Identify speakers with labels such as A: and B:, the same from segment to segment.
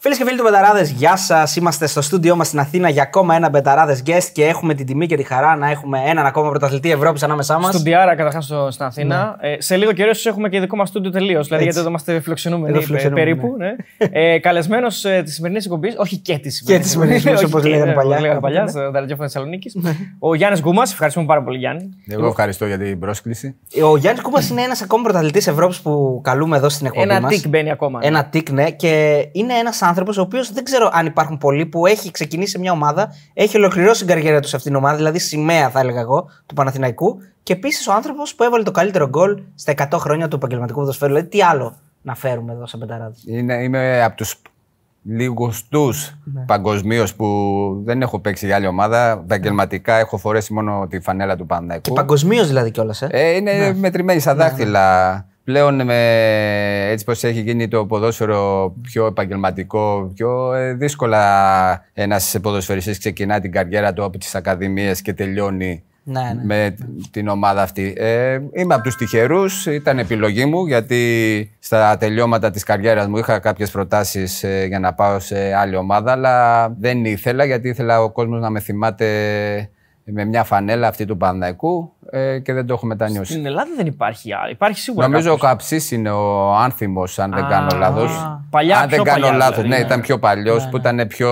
A: Φίλες και φίλοι του Μπεταράδες, γεια σας. Είμαστε στο στούντιό μας στην Αθήνα για ακόμα ένα Μπεταράδες guest και έχουμε την τιμή και τη χαρά να έχουμε έναν ακόμα πρωταθλητή Ευρώπης ανάμεσά μας.
B: Στουντιάρα καταρχάς στην Αθήνα. Ε, σε λίγο καιρό έχουμε και δικό μας στούντιο τελείως. Δηλαδή γιατί εδώ είμαστε φιλοξενούμενοι
A: Εδώ φιλοξενούμενοι,
B: περίπου. Ναι. ε, Καλεσμένος ε, της σημερινής εκπομπής, όχι και της σημερινή.
A: της σημερινής εκπομπής, όπως
B: Όχι και,
A: λέγανε
B: ναι,
A: παλιά.
B: όπως λέγανε παλιά, στο ραδιόφωνο Θεσσαλονίκης. Ο Γιάννης Γκούμας, ευχαριστούμε πάρα πολύ Γιάννη.
C: Εγώ ευχαριστώ για την πρόσκληση.
A: Ο Γιάννης Κούμπα είναι ένας ακόμα πρωταθλητής Ευρώπης που καλούμε εδώ στην εκπομπή
B: Ένα
A: μας.
B: τικ μπαίνει ακόμα. ναι.
A: Ένα τικ, ναι. Και είναι ένας άνθρωπος ο οποίος δεν ξέρω αν υπάρχουν πολλοί που έχει ξεκινήσει σε μια ομάδα, έχει ολοκληρώσει την καριέρα τους σε αυτήν την ομάδα, δηλαδή σημαία θα έλεγα εγώ του Παναθηναϊκού. Και επίσης ο άνθρωπος που έβαλε το καλύτερο γκολ στα 100 χρόνια του επαγγελματικού ποδοσφαίρου. Δηλαδή τι άλλο να φέρουμε εδώ σαν πενταράδες;
C: Είναι, είμαι από τους λιγοστού
A: Ναι.
C: παγκοσμίως που δεν έχω παίξει για άλλη ομάδα. Επαγγελματικά έχω φορέσει μόνο τη φανέλα του
A: Και
C: Παναθηναϊκού.
A: παγκοσμίως δηλαδή κιόλας. Ε.
C: Ε, είναι
A: Ναι.
C: μετρημένη στα δάχτυλα. Πλέον με, έτσι πως έχει γίνει το ποδόσφαιρο πιο επαγγελματικό, πιο ε, δύσκολα ένας ποδοσφαιριστής ξεκινά την καριέρα του από τις ακαδημίες και τελειώνει
A: Ναι, ναι.
C: με την ομάδα αυτή. Ε, είμαι από τους τυχερούς, ήταν επιλογή μου γιατί στα τελειώματα της καριέρας μου είχα κάποιες προτάσεις ε, για να πάω σε άλλη ομάδα αλλά δεν ήθελα γιατί ήθελα ο κόσμος να με θυμάται με μια φανέλα αυτή του Παναθηναϊκού ε, και δεν το έχω μετανιώσει.
B: Στην Ελλάδα δεν υπάρχει άλλη. Υπάρχει σίγουρα.
C: Νομίζω ο
B: κάποιος.
C: Καψής είναι ο άνθιμος, αν δεν
B: Α,
C: κάνω λάθος.
B: παλιά,
C: αν δεν
B: πιο
C: κάνω
B: παλιά,
C: λάθος,
B: δηλαδή,
C: ναι,
B: ναι.
C: ήταν πιο παλιός, που ήταν πιο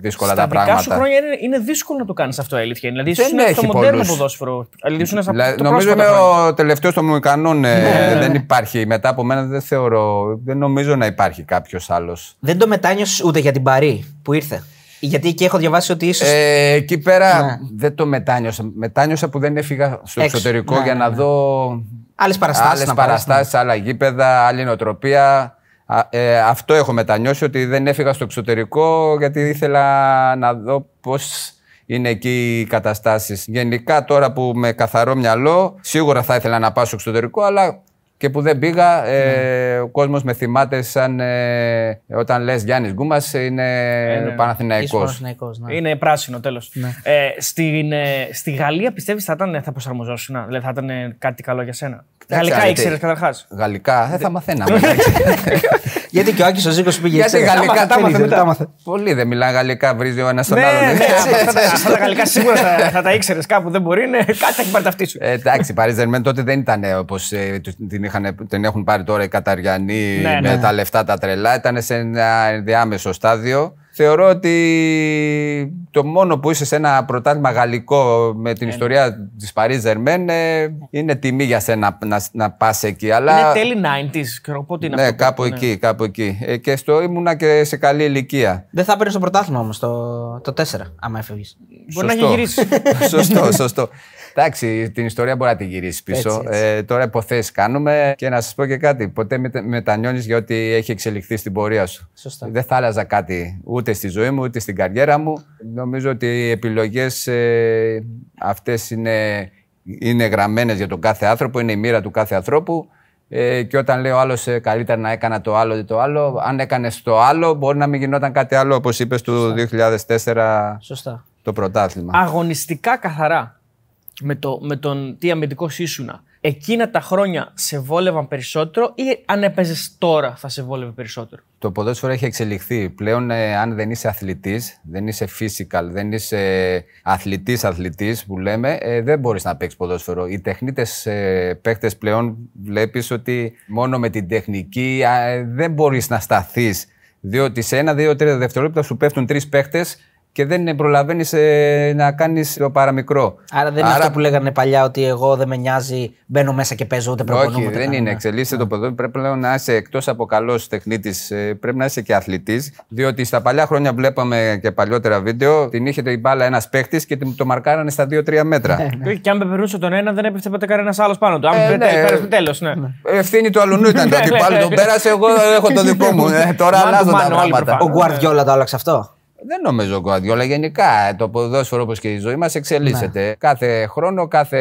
C: δύσκολα
B: Στα
C: τα
B: δικά
C: πράγματα.
B: σου χρόνια είναι, είναι δύσκολο να το κάνεις αυτό, η αλήθεια. είναι. Δηλαδή,
C: Δεν
B: ήσουν στο
C: έχει
B: μοντέρνο
C: πολλούς.
B: ποδόσφαιρο. Δηλαδή, ήσουν στα
C: Δηλαδή,
B: το
C: νομίζω είμαι
B: πρόσφατα χρόνια.
C: ο τελευταίος των Μουικανών.
B: Ναι,
C: ε, δεν υπάρχει. Μετά από μένα δεν θεωρώ. Δεν νομίζω να υπάρχει κάποιος άλλος.
A: Δεν το μετάνιωσες ούτε για την Παρή που ήρθε. Γιατί εκεί έχω διαβάσει ότι ίσω.
C: Ε, εκεί πέρα
A: Ναι.
C: δεν το μετάνιωσα. Μετάνιωσα που δεν έφυγα στο
A: Έξω.
C: εξωτερικό
A: Ναι,
C: για
A: ναι,
C: να
A: ναι.
C: δω
A: Άλλες παραστάσεις.
C: άλλες παραστάσεις, άλλα γήπεδα, άλλη νοοτροπία. Α, ε, αυτό έχω μετανιώσει ότι δεν έφυγα στο εξωτερικό γιατί ήθελα να δω πώς είναι εκεί οι καταστάσεις. Γενικά τώρα που με καθαρό μυαλό σίγουρα θα ήθελα να πάω στο εξωτερικό αλλά και που δεν πήγα ε, ο κόσμος με θυμάται σαν ε, όταν λες Γιάννης Γκούμας είναι Παναθηναϊκός.
A: ναι.
B: Είναι πράσινο, τέλος. Ε, στην, ε, στη Γαλλία πιστεύεις θα, ήταν, θα προσαρμοζόσουν, δηλαδή θα ήταν ε, κάτι καλό για σένα; Γαλλικά
C: γιατί-
B: ήξερες καταρχάς;
C: Γαλλικά, δεν θα μαθαίναμε.
A: Γιατί και ο Άκης ο Ζήκος πήγε
C: Γιατί
A: έτσι.
C: γαλλικά
A: τα μάθε, τα μάθε.
C: Πολλοί δεν μιλάνε γαλλικά, βρίζει ο ένας τον
B: Ναι,
C: άλλον.
B: ναι, αυτά τα- αυτά τα γαλλικά σίγουρα θα, θα τα ήξερες κάπου. Δεν μπορεί, είναι, κάτι θα έχει πάρει ταυτί σου.
C: Ε, εντάξει, η Paris Saint-Germain τότε δεν ήταν όπως την, είχαν- την έχουν πάρει τώρα οι Καταριανοί
B: Ναι,
C: με
B: ναι.
C: τα λεφτά τα τρελά. Ήταν σε ένα ενδιάμεσο στάδιο. Θεωρώ ότι το μόνο που είσαι σε ένα πρωτάθλημα γαλλικό με την ιστορία της Paris Saint-Germain ε, είναι τιμή για σένα να, να, να πας εκεί. Αλλά...
B: Είναι τέλη 90s, ξέρω πότε είναι
C: Ναι,
B: αυτό.
C: κάπου εκεί, κάπου εκεί. Ε, και στο ήμουνα και σε καλή ηλικία.
A: Δεν θα έπαιρνε στο πρωτάθλημα όμως το, το 4, άμα έφευγες.
B: Μπορεί να έχει
C: Σωστό.
B: γυρίσει.
C: σωστό, σωστό. Εντάξει, την ιστορία μπορεί να τη γυρίσεις πίσω.
A: Έτσι, έτσι.
C: Ε, τώρα υποθέσεις κάνουμε και να σας πω και κάτι. Ποτέ με, μετανιώνεις για ό,τι έχει εξελιχθεί στην πορεία σου.
A: Σωστά.
C: Δεν θα άλλαζα κάτι ούτε στη ζωή μου ούτε στην καριέρα μου. Νομίζω ότι οι επιλογές ε, αυτές είναι, είναι γραμμένες για τον κάθε άνθρωπο, είναι η μοίρα του κάθε ανθρώπου. Ε, και όταν λέει ο άλλο καλύτερα να έκανα το άλλο ή το άλλο, αν έκανες το άλλο, μπορεί να μην γινόταν κάτι άλλο, όπως είπες του 2004
A: Σωστά.
C: το πρωτάθλημα.
B: Αγωνιστικά καθαρά με, το, με τον τι αμυντικός ήσουνα. Εκείνα τα χρόνια σε βόλευαν περισσότερο ή αν έπαιζες τώρα θα σε βόλευε περισσότερο;
C: Το ποδόσφαιρο έχει εξελιχθεί. Πλέον, ε, αν δεν είσαι αθλητής, δεν είσαι physical, δεν είσαι αθλητής αθλητής που λέμε, ε, δεν μπορείς να παίξεις ποδόσφαιρο. Οι τεχνίτες ε, παίχτες πλέον βλέπεις ότι μόνο με την τεχνική α, ε, δεν μπορείς να σταθείς. Διότι σε ένα, δύο, τρία δευτερόλεπτα σου πέφτουν τρεις παίχτες και δεν προλαβαίνεις να κάνεις το παραμικρό.
A: Άρα δεν είναι αυτό που λέγανε παλιά ότι εγώ δεν με νοιάζει, μπαίνω μέσα και παίζω ούτε προπονούμαι.
C: Όχι,
A: ούτε
C: δεν
A: κάνω.
C: είναι. Εξελίσσεται το ποδόσφαιρο. Πρέπει πλέον να είσαι εκτός από καλός τεχνίτης, πρέπει να είσαι και αθλητής. Διότι στα παλιά χρόνια βλέπαμε και παλιότερα βίντεο, την είχε την μπάλα ένας παίχτη και το μαρκάρανε στα 2-3 μέτρα.
B: Και όχι, Και αν πεπερνούσε τον ένα, δεν έπεφτε ποτέ κανένας άλλος πάνω του. Αν
C: Ε,
B: ε,
C: ναι.
B: πέρασε τέλος, ναι.
C: Ευθύνη του αλουνού ήταν το αντιπάλου. Τον πέρασε, εγώ έχω το δικό μου. Ε, Τώρα
B: Μάνου,
C: αλλάζουν τα
B: μάνου, όλοι
C: πράγματα.
A: Ο Γκουαρδιόλα το άλλαξε αυτό;
C: Δεν νομίζω ο Γκουαρδιόλα. Γενικά το ποδόσφαιρο όπως και η ζωή μας εξελίσσεται. Κάθε χρόνο, κάθε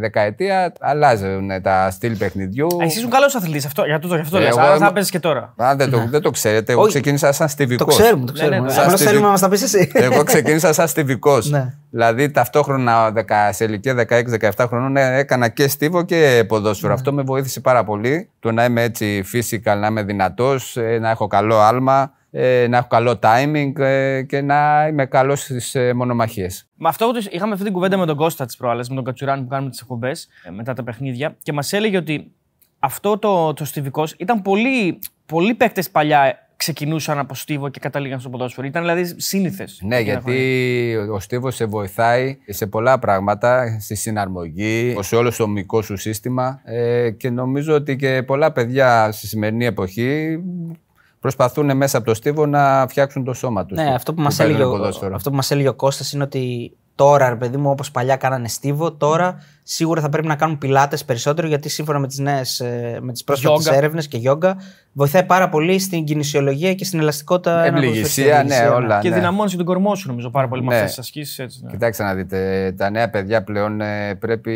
C: δεκαετία αλλάζουν τα στυλ παιχνιδιού.
B: Α, Εσύ ήσουν καλός αθλητής, αυτό, για αυτό, γι' αυτό
C: Ε,
B: λες.
C: εγώ
B: Άρα θα
C: είμαι-
B: παίζει και τώρα.
C: Α, δεν, το, δεν το ξέρετε. Εγώ
A: Όχι.
C: ξεκίνησα σαν στιβικός.
A: Το ξέρουμε, το ξέρουμε.
B: ναι,
A: Ναι,
B: το-
A: Απλώ
C: Σαν
A: θέλουμε να μας τα πεις εσύ.
C: Εγώ ξεκίνησα σαν στιβικός.
A: Ναι.
C: Δηλαδή ταυτόχρονα δεκα- σε ηλικία 16-17 χρονών ε, έκανα και στίβο και ποδόσφαιρο. Αυτό με βοήθησε πάρα πολύ. Το να είμαι έτσι physical, να είμαι δυνατός, να έχω καλό άλμα. Ε, να έχω καλό timing ε, και να είμαι καλός στις ε, μονομαχίες.
B: Με αυτό το- είχαμε αυτή την κουβέντα με τον Κώστα τη προάλλες, με τον Κατσουράνη που κάνουμε τις εκπομπές μετά τα παιχνίδια και μας έλεγε ότι αυτό το, το στιβικός ήταν πολύ. Πολλοί παίκτες παλιά ξεκινούσαν από στίβο και καταλήγαν στο ποδόσφαιρο. Ήταν δηλαδή σύνηθες.
C: Ναι, γιατί ο Στίβος σε βοηθάει σε πολλά πράγματα, στη συναρμογή, σε όλο το μυϊκό σου σύστημα ε, και νομίζω ότι και πολλά παιδιά στη σημερινή εποχή προσπαθούν μέσα από το Στίβο να φτιάξουν το σώμα τους.
A: Ναι, αυτό που, μας
C: παίζουν
A: έλεγε, ο,
C: ποδόσφαιρο.
A: αυτό που μας έλεγε ο Κώστας είναι ότι τώρα, ρε παιδί μου, όπως παλιά κάνανε στίβο, τώρα σίγουρα θα πρέπει να κάνουν πιλάτες περισσότερο, γιατί σύμφωνα με τις, νέες, ε, με τις πρόσφατες
B: Γιόγκα.
A: έρευνες και γιόγκα, βοηθάει πάρα πολύ στην κινησιολογία και στην ελαστικότητα. ένα
C: Ευληγησία,
A: ποδοσφαιριστή,
C: ναι,
A: ευληγησία,
C: όλα.
B: Και
C: ναι.
B: δυναμώνει και τον κορμό σου νομίζω πάρα πολύ με
C: Ναι.
B: αυτές τις ασκήσεις. Έτσι, ναι.
C: Κοιτάξτε να δείτε, τα νέα παιδιά πλέον ε, πρέπει,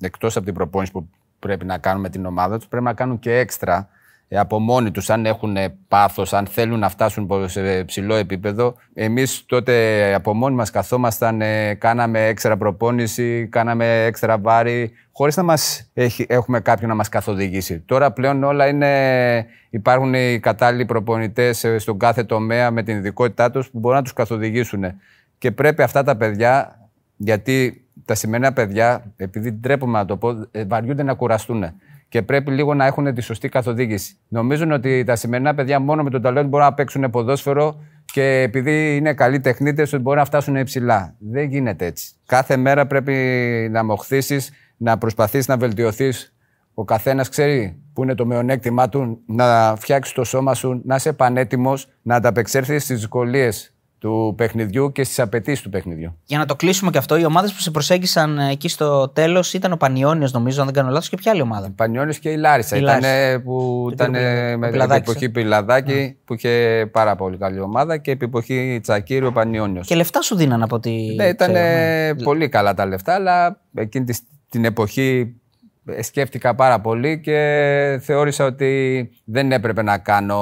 C: εκτός από την προπόνηση που πρέπει να κάνουν με την ομάδα τους, πρέπει να κάνουν και έξτρα ε, από μόνοι τους, αν έχουν ε, πάθος, αν θέλουν να φτάσουν πο- σε ψηλό επίπεδο. Εμείς τότε από μόνοι μας καθόμασταν, ε, κάναμε έξτρα προπόνηση, κάναμε έξτρα βάρη, χωρίς να μας έχει, έχουμε κάποιον να μας καθοδηγήσει. Τώρα πλέον όλα είναι, υπάρχουν οι κατάλληλοι προπονητές ε, στον κάθε τομέα με την ειδικότητά τους που μπορούν να τους καθοδηγήσουν. Και πρέπει αυτά τα παιδιά, γιατί τα σημερινά παιδιά, επειδή ντρέπομαι να το πω, ε, βαριούνται να κουραστούν. Και πρέπει λίγο να έχουν τη σωστή καθοδήγηση. Νομίζουν ότι τα σημερινά παιδιά μόνο με τον ταλέντο μπορούν να παίξουν ποδόσφαιρο και επειδή είναι καλοί τεχνίτες, ότι μπορούν να φτάσουν υψηλά. Δεν γίνεται έτσι. Κάθε μέρα πρέπει να μοχθήσεις, να προσπαθείς να βελτιωθείς. Ο καθένας ξέρει που είναι το μειονέκτημά του, να φτιάξεις το σώμα σου, να είσαι πανέτοιμος, να ανταπεξέλθεις στις δυσκολίες του παιχνιδιού και στις απαιτήσεις του παιχνιδιού.
A: Για να το κλείσουμε και αυτό, οι ομάδες που σε προσέγγισαν ε, εκεί στο τέλος ήταν ο Πανιόνιος, νομίζω, αν δεν κάνω λάθος, και ποια άλλη ομάδα;
C: Πανιόνιος και η Λάρισα.
A: Η
C: Ήταν
A: Λάρισα.
C: που
A: Και
C: ήταν
A: το-
C: με
A: ο
C: την
A: Πιλαδάκης,
C: εποχή
A: ε.
C: Πιλαδάκη που είχε πάρα πολύ καλή ομάδα και επί εποχή Τσακίρη ο Πανιόνιος.
A: Και λεφτά σου δίναν από ό,τι.
C: Ναι, ήταν
A: ξέρω, ναι.
C: πολύ καλά τα λεφτά, αλλά εκείνη τη- την εποχή ε, σκέφτηκα πάρα πολύ και θεώρησα ότι δεν έπρεπε να κάνω,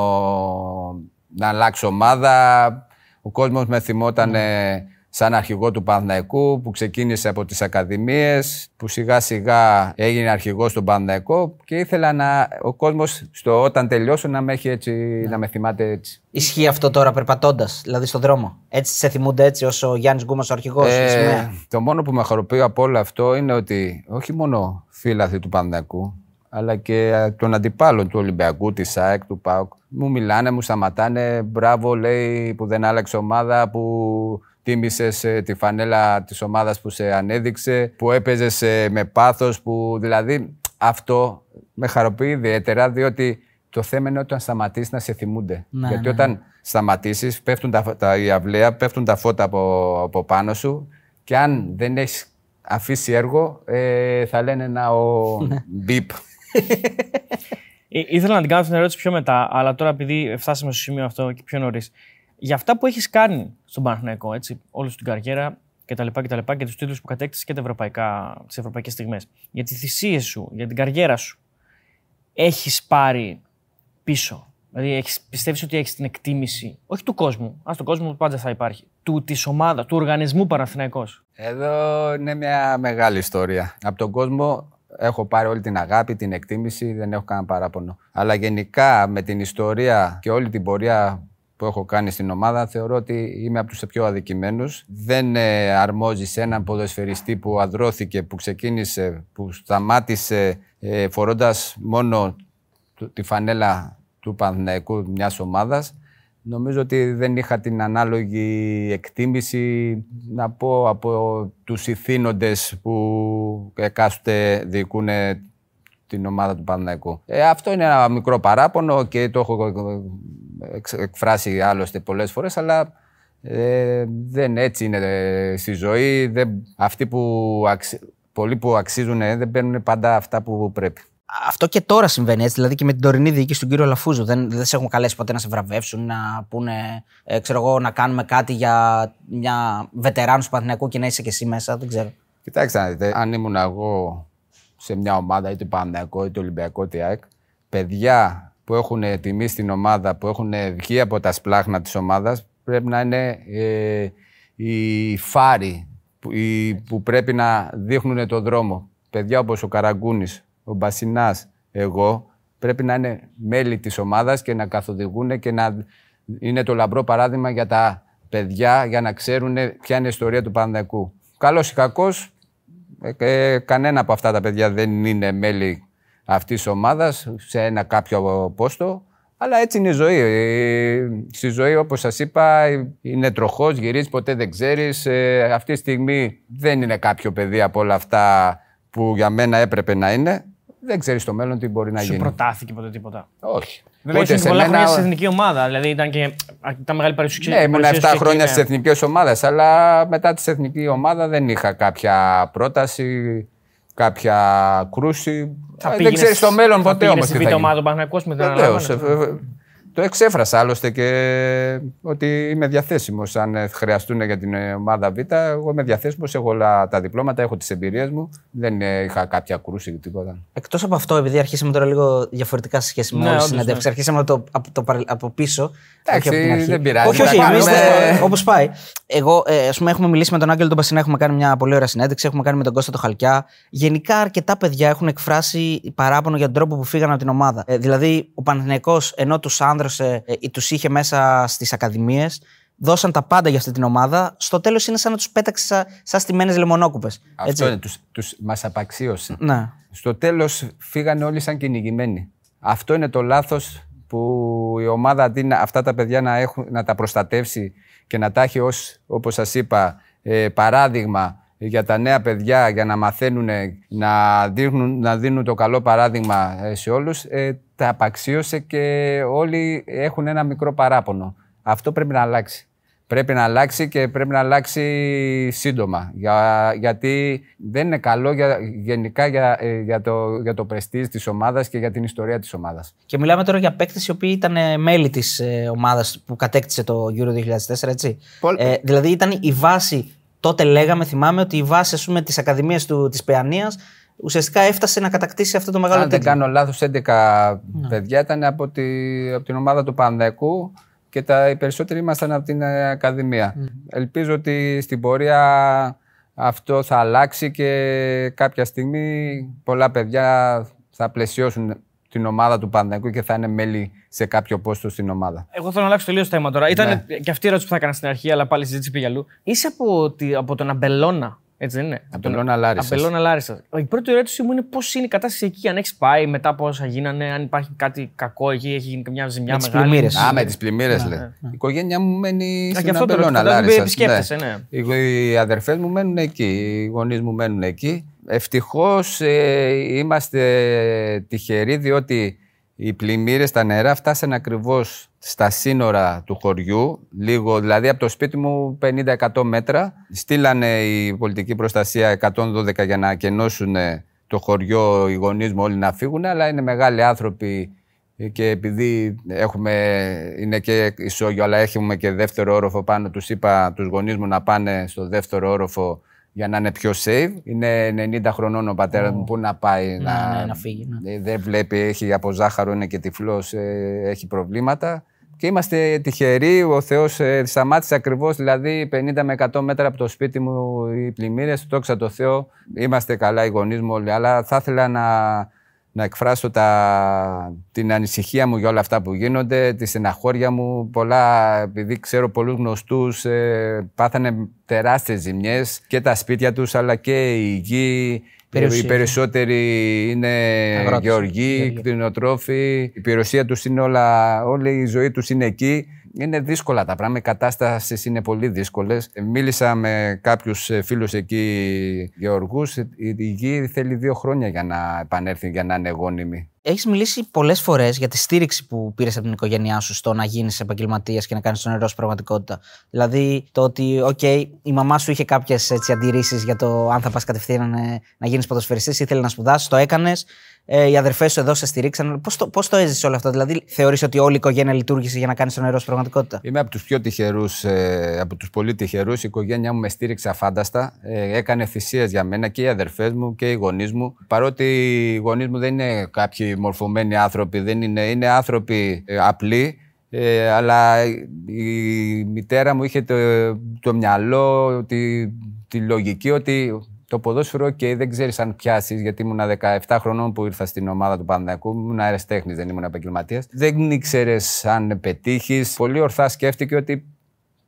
C: να αλλάξω ομάδα. Ο κόσμος με θυμόταν ε, σαν αρχηγό του Παναθηναϊκού που ξεκίνησε από τις ακαδημίες, που σιγά σιγά έγινε αρχηγός του Παναθηναϊκού και ήθελα να, ο κόσμος στο, όταν τελειώσω να με, έχει έτσι, να με θυμάται έτσι.
A: Ισχύει αυτό τώρα περπατώντας, δηλαδή στον δρόμο; Έτσι σε θυμούνται έτσι όσο ο Γιάννης Γκούμας ο αρχηγός.
C: Ε, το μόνο που με χαροποιεί από όλο αυτό είναι ότι όχι μόνο φίλαθλοι του Πανδιακού, αλλά και ε, των αντιπάλων του Ολυμπιακού, της ΑΕΚ, του ΠΑΟΚ. Μου μιλάνε, μου σταματάνε. Μπράβο, λέει, που δεν άλλαξε ομάδα, που τίμησε τη φανέλα της ομάδας που σε ανέδειξε, που έπαιζε με πάθος. Που δηλαδή αυτό με χαροποιεί ιδιαίτερα, διότι το θέμα είναι όταν σταματήσεις να σε θυμούνται.
A: Ναι,
C: Γιατί
A: ναι,
C: όταν σταματήσεις, πέφτουν τα, τα, η αυλαία, πέφτουν τα φώτα από, από πάνω σου και αν δεν έχεις αφήσει έργο, ε, θα λένε να ο μπιπ.
B: Ε, ήθελα να την κάνω αυτή την ερώτηση πιο μετά, αλλά τώρα επειδή φτάσαμε στο σημείο αυτό και πιο νωρίς. Για αυτά που έχεις κάνει στον Παναθηναϊκό, έτσι, όλη σου την καριέρα κτλ. Και, τα λοιπά, και τους τίτλους που κατέκτησες και τις ευρωπαϊκές στιγμές. Για τις θυσίες σου, για την καριέρα σου, έχεις πάρει πίσω; Δηλαδή, έχεις, πιστεύεις ότι έχεις την εκτίμηση, όχι του κόσμου, ας τον κόσμο πάντα θα υπάρχει, του της ομάδας, του οργανισμού Παναθηναϊκός;
C: Εδώ είναι μια μεγάλη ιστορία. Από τον κόσμο έχω πάρει όλη την αγάπη, την εκτίμηση, δεν έχω κανένα παράπονο. Αλλά γενικά με την ιστορία και όλη την πορεία που έχω κάνει στην ομάδα, θεωρώ ότι είμαι από τους πιο αδικημένους. Δεν ε, αρμόζει σε έναν ποδοσφαιριστή που αδρώθηκε, που ξεκίνησε, που σταμάτησε ε, φορώντας μόνο του- τη φανέλα του Παναθηναϊκού μιας ομάδας. Νομίζω ότι δεν είχα την ανάλογη εκτίμηση να πω από τους ηθήνοντες που εκάστοτε διοικούν την ομάδα του Παναθηναϊκού. Ε, αυτό είναι ένα μικρό παράπονο και το έχω εξ- εκφράσει άλλωστε πολλές φορές, αλλά ε, δεν έτσι είναι ε, στη ζωή. Δεν, αυτοί που αξι- πολλοί που αξίζουν ε, δεν παίρνουν πάντα αυτά που πρέπει.
A: Αυτό και τώρα συμβαίνει έτσι, δηλαδή και με την τωρινή διοίκηση του κύριου Λαφούζου. Δεν, δεν σε έχουν καλέσει ποτέ να σε βραβεύσουν, να πούνε, ε, ξέρω εγώ, να κάνουμε κάτι για μια βετεράνου του Παναθηναϊκού και να είσαι και εσύ μέσα. Δεν ξέρω.
C: Κοιτάξτε, να δείτε, αν ήμουν εγώ σε μια ομάδα, είτε Παναθηναϊκό είτε Ολυμπιακό είτε ΑΕΚ, παιδιά που έχουν τιμή στην ομάδα, που έχουν βγει από τα σπλάχνα της ομάδας, πρέπει να είναι ε, οι φάροι που, οι- που πρέπει να δείχνουν το δρόμο. Παιδιά όπως ο Καραγκούνης, ο Μπασινάς, εγώ, πρέπει να είναι μέλη της ομάδας και να καθοδηγούν και να, Είναι το λαμπρό παράδειγμα για τα παιδιά για να ξέρουν ποια είναι η ιστορία του Παναθηναϊκού. Καλός ή κακός, ε, κανένα από αυτά τα παιδιά δεν είναι μέλη αυτής της ομάδας σε ένα κάποιο πόστο. Αλλά έτσι είναι η ζωή. Ε, στη ζωή, όπως σας είπα, είναι τροχός, γυρίζει, ποτέ δεν ξέρεις. Ε, αυτή τη στιγμή δεν είναι κάποιο παιδί από όλα αυτά που για μένα έπρεπε να είναι. Δεν ξέρεις το μέλλον τι μπορεί να
B: Σου
C: γίνει.
B: προτάθηκε ποτέ τίποτα.
C: Όχι.
B: Βέβαια,
C: Ούτε
B: ήσουν
C: σε
B: πολλά
C: μένα-
B: χρόνια στην εθνική ομάδα. Δηλαδή ήταν και αρκετά μεγάλη παρουσία.
C: Ναι, ήμουν 7
B: παρουσία σου
C: χρόνια
B: εκεί,
C: στις
B: ναι.
C: εθνικές ομάδες, αλλά μετά της εθνική ομάδα δεν είχα κάποια πρόταση, κάποια κρούση.
B: Θα
C: Ε, δεν
B: πήγαινες-
C: ξέρεις το μέλλον
B: θα
C: ποτέ
B: πήγαινες
C: όμως.
B: στη β' ομάδα του Παναθηναϊκού με την
C: Βεβαίως.
B: αναλαμβάνεσαι.
C: Το εξέφρασα άλλωστε και ότι είμαι διαθέσιμος. Αν ε, χρειαστούν για την ε, ομάδα Β, εγώ είμαι διαθέσιμος. Έχω όλα τα διπλώματα, έχω τις εμπειρίες μου. Δεν ε, είχα κάποια κρούση ή τίποτα.
A: Εκτός από αυτό, επειδή αρχίσαμε τώρα λίγο διαφορετικά σε σχέση με
B: Ναι,
A: όλες τις
B: όντως,
A: συνεντεύξεις,
B: ναι.
A: αρχίσαμε από, το, από, το, παρα- από πίσω.
C: Εντάξει,
A: όχι από την αρχή.
C: δεν πειράζει.
A: Όχι, όχι,
C: Να
A: εμείς
C: κάνουμε-
A: όπως πάει. Εγώ, ε, ας πούμε, έχουμε μιλήσει με τον Άγγελο τον Πασινά, έχουμε κάνει μια πολύ ωραία συνέντευξη, έχουμε κάνει με τον Κώστα το Χαλκιά. Γενικά, αρκετά παιδιά έχουν εκφράσει παράπονο για τον τρόπο που φύγαν από την ομάδα. Ε, δηλαδή, ο Παναθηναϊκός ενώ τους άνδρωσε ή τους είχε μέσα στις ακαδημίες, δώσαν τα πάντα για αυτή την ομάδα. Στο τέλος είναι σαν να τους πέταξε σαν, σαν στημένε λεμονόκουπες.
C: Αυτό είναι, τους, τους, μας απαξίωσε.
A: Ναι.
C: Στο τέλος φύγανε όλοι σαν κυνηγημένοι. Αυτό είναι το λάθος που η ομάδα αντί να, αυτά τα παιδιά να, έχουν, να τα προστατεύσει και να τα έχει ως, όπως σας είπα, ε, παράδειγμα για τα νέα παιδιά, για να μαθαίνουν, να δίνουν, να δίνουν το καλό παράδειγμα ε, σε όλους, ε, τα απαξίωσε και όλοι έχουν ένα μικρό παράπονο. Αυτό πρέπει να αλλάξει. Πρέπει να αλλάξει και πρέπει να αλλάξει σύντομα. Για, γιατί δεν είναι καλό για, γενικά για, ε, για το, για το πρεστίζ της ομάδας και για την ιστορία της ομάδας.
A: Και μιλάμε τώρα για παίκτες οι οποίοι ήταν ε, μέλη της ε, ομάδας που κατέκτησε το Euro 2004, έτσι.
C: Πολ-
A: Ε, δηλαδή ήταν η βάση. Τότε λέγαμε, θυμάμαι, ότι η βάση ας πούμε, της Ακαδημίας της Παιανίας ουσιαστικά έφτασε να κατακτήσει αυτό το μεγάλο
C: Αν δεν
A: τίτλο.
C: κάνω λάθος, 11 παιδιά ήταν από, τη, από την ομάδα του Πανδεκού και τα, οι περισσότεροι ήμασταν από την ε, Ακαδημία. Ελπίζω ότι στην πορεία αυτό θα αλλάξει και κάποια στιγμή πολλά παιδιά θα πλαισιώσουν την ομάδα του Πανδεκού και θα είναι μέλη σε κάποιο πόστο στην ομάδα.
B: Εγώ θέλω να αλλάξω τελείως θέμα τώρα. Ήταν
C: Ναι.
B: και αυτή η ερώτηση που θα έκανα στην αρχή, αλλά πάλι η συζήτηση πήγε αλλού. Είσαι από, τη, από τον Αμπελώνα, έτσι δεν είναι. Από τον
C: Αμπελώνα Λάρισσας.
B: Αμπελώνα Λάρισα. Η πρώτη ερώτηση μου είναι πώς είναι η κατάσταση εκεί, αν έχεις πάει μετά από όσα γίνανε, αν υπάρχει κάτι κακό εκεί, έχει γίνει μια ζημιά
A: Με τις
B: μεγάλη.
A: πλημμύρες.
C: Α, με τις πλημμύρες λέει. Η οικογένειά μου μένει
B: γι'
C: στην
B: αυτό το
C: Αμπελώνα,
B: ρωτάω, δηλαδή,
C: Λάρισσας,
B: επισκέπτεσαι, ναι.
C: Οι, οι αδερφές μου μένουν εκεί, οι γονείς μου μένουν εκεί. Ευτυχώς είμαστε τυχεροί διότι οι πλημμύρες στα νερά φτάσαν ακριβώς στα σύνορα του χωριού, λίγο, δηλαδή από το σπίτι μου 50-100 μέτρα. Στείλανε η πολιτική προστασία 112 για να ακενώσουν το χωριό, οι γονείς μου όλοι να φύγουν, αλλά είναι μεγάλοι άνθρωποι και επειδή έχουμε, είναι και ισόγειο, αλλά έχουμε και δεύτερο όροφο πάνω, τους είπα τους γονείς μου να πάνε στο δεύτερο όροφο για να είναι πιο safe. Είναι 90 χρονών ο πατέρας μου, πού να πάει να,
A: ναι, να φύγει, ναι.
C: Ε, Δεν βλέπει, έχει από ζάχαρο, είναι και τυφλός, ε, έχει προβλήματα. Και είμαστε τυχεροί, ο Θεός ε, σταμάτησε ακριβώς, δηλαδή 50 με 100 μέτρα από το σπίτι μου οι πλημμύρες, δόξα τω Θεώ, είμαστε καλά οι γονείς μου όλοι, αλλά θα ήθελα να, να εκφράσω τα, την ανησυχία μου για όλα αυτά που γίνονται, τη στεναχώρια μου. Πολλά, επειδή ξέρω πολλούς γνωστούς, ε, πάθανε τεράστιες ζημιές και τα σπίτια τους, αλλά και η γη.
A: Περιουσία.
C: Οι περισσότεροι είναι
A: Αγρότες,
C: γεωργοί,
A: γεωργοί.
C: κτηνοτρόφοι. Η περιουσία τους είναι όλα, όλη η ζωή τους είναι εκεί. Είναι δύσκολα τα πράγματα, οι κατάστασεις είναι πολύ δύσκολες. Μίλησα με κάποιους ε, φίλους εκεί γεωργούς. Η η γη θέλει δύο χρόνια για να επανέλθει, για να είναι γόνιμη.
A: Έχεις μιλήσει πολλές φορές για τη στήριξη που πήρες από την οικογένειά σου στο να γίνεις επαγγελματίας και να κάνεις το νερό σου πραγματικότητα. Δηλαδή το ότι, OK, η μαμά σου είχε κάποιες αντιρρήσεις για το αν θα πας κατευθείαν ε, να γίνεις ποδοσφαιριστής, ήθελε να σπουδάσεις, το έκανες. Ε, οι αδερφές σου εδώ σε στηρίξαν. Πώς το, πώς το έζησε όλο αυτό, Δηλαδή, θεωρείς ότι όλη η οικογένεια λειτουργήσε για να κάνεις το νερό σου πραγματικότητα;
C: Είμαι από τους πιο τυχερούς, ε, από τους πολύ τυχερούς. Η οικογένειά μου με στήριξε αφάνταστα. Ε, έκανε θυσίες για μένα και οι αδερφές μου και οι γονείς μου. Παρότι οι γονείς μου δεν είναι κάποιοι μορφωμένοι άνθρωποι, δεν είναι, είναι άνθρωποι ε, απλοί. Ε, αλλά η μητέρα μου είχε το, το μυαλό, τη, τη λογική ότι το ποδόσφαιρο, OK, δεν ξέρεις αν πιάσεις, γιατί ήμουν 17 χρονών που ήρθα στην ομάδα του Παναδιακού. Ήμουν αεραστέχνης, δεν ήμουν επαγγελματίας. Δεν ήξερες αν πετύχεις. Πολύ ορθά σκέφτηκε ότι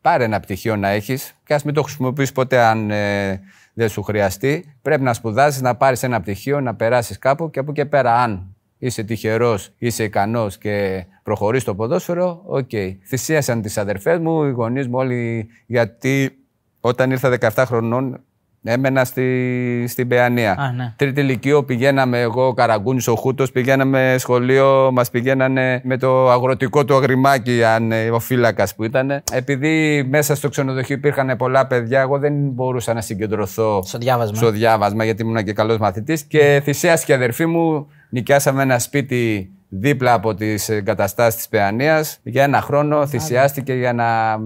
C: πάρε ένα πτυχίο να έχεις και ας μην το χρησιμοποιήσει ποτέ αν ε, δεν σου χρειαστεί. Πρέπει να σπουδάσεις, να πάρεις ένα πτυχίο, να περάσεις κάπου και από εκεί πέρα, αν είσαι τυχερός, είσαι ικανός και προχωρείς στο ποδόσφαιρο, ok. Okay. Θυσίασαν τις αδερφές μου, οι γονείς μου όλοι, γιατί όταν ήρθα 17 χρονών έμενα στη, στην Παιανία.
A: Α, ναι.
C: Τρίτη λυκείου πηγαίναμε εγώ, ο Καραγκούνης, ο Χούτος, πηγαίναμε σχολείο, μας πηγαίνανε με το αγροτικό του αγριμάκι, αν, ε, ο φύλακας που ήταν. Επειδή μέσα στο ξενοδοχείο υπήρχαν πολλά παιδιά, εγώ δεν μπορούσα να συγκεντρωθώ
A: Στο διάβασμα.
C: στο διάβασμα, γιατί ήμουν και καλός μαθητής. Και θυσίασε η αδερφή μου, νοικιάσαμε ένα σπίτι δίπλα από τις εγκαταστάσεις της Παιανίας. Για ένα χρόνο θυσιάστηκε για να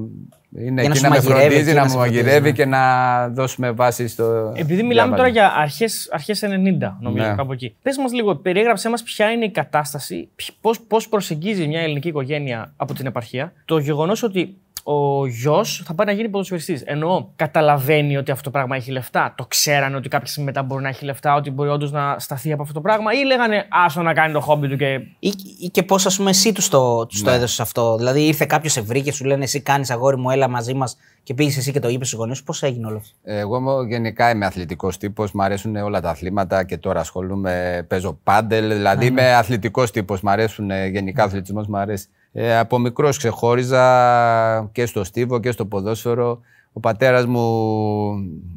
C: είναι
A: Για να
C: εκεί
A: σου
C: να με
A: μαγειρεύει,
C: φροντίζει,
A: εκεί
C: να
A: να
C: μου
A: σε φροντίζει,
C: μαγειρεύει
A: ναι.
C: και να δώσουμε βάση στο.
B: Επειδή μιλάμε
C: διάβασμα.
B: τώρα για αρχές, αρχές 90, νομίζω,
C: Ναι.
B: κάπου εκεί. Πες μας λίγο, περιέγραψέ μας ποια είναι η κατάσταση, ποι- πώς, πώς προσεγγίζει μια ελληνική οικογένεια από την επαρχία το γεγονός ότι ο γιος θα πάει να γίνει ποδοσφαιριστής. Εννοώ, καταλαβαίνει ότι αυτό το πράγμα έχει λεφτά. Το ξέρανε ότι κάποια στιγμή μετά μπορεί να έχει λεφτά, ότι μπορεί όντως να σταθεί από αυτό το πράγμα, ή λέγανε Άσο να κάνει το χόμπι του και.
A: Ή, ή και πώς, ας πούμε, εσύ τους το, τους το
C: Ναι.
A: έδωσες αυτό. Δηλαδή, ήρθε κάποιος σε βρήκε, σου λένε Εσύ κάνεις αγόρι μου, έλα μαζί μας και πήγες εσύ και το είπες στους γονείς σου. Πώς έγινε όλο αυτό;
C: Εγώ είμαι- γενικά είμαι αθλητικός τύπος. Μ' αρέσουν όλα τα αθλήματα και τώρα ασχολούμαι, παίζω πάντελ. Δηλαδή είμαι αθλητικός τύπος. Μ' αρέσουν ε, γενικά ο αθλητισμός. Μ' αρέσει. Ε, από μικρός ξεχώριζα και στο στίβο και στο ποδόσφαιρο. Ο πατέρας μου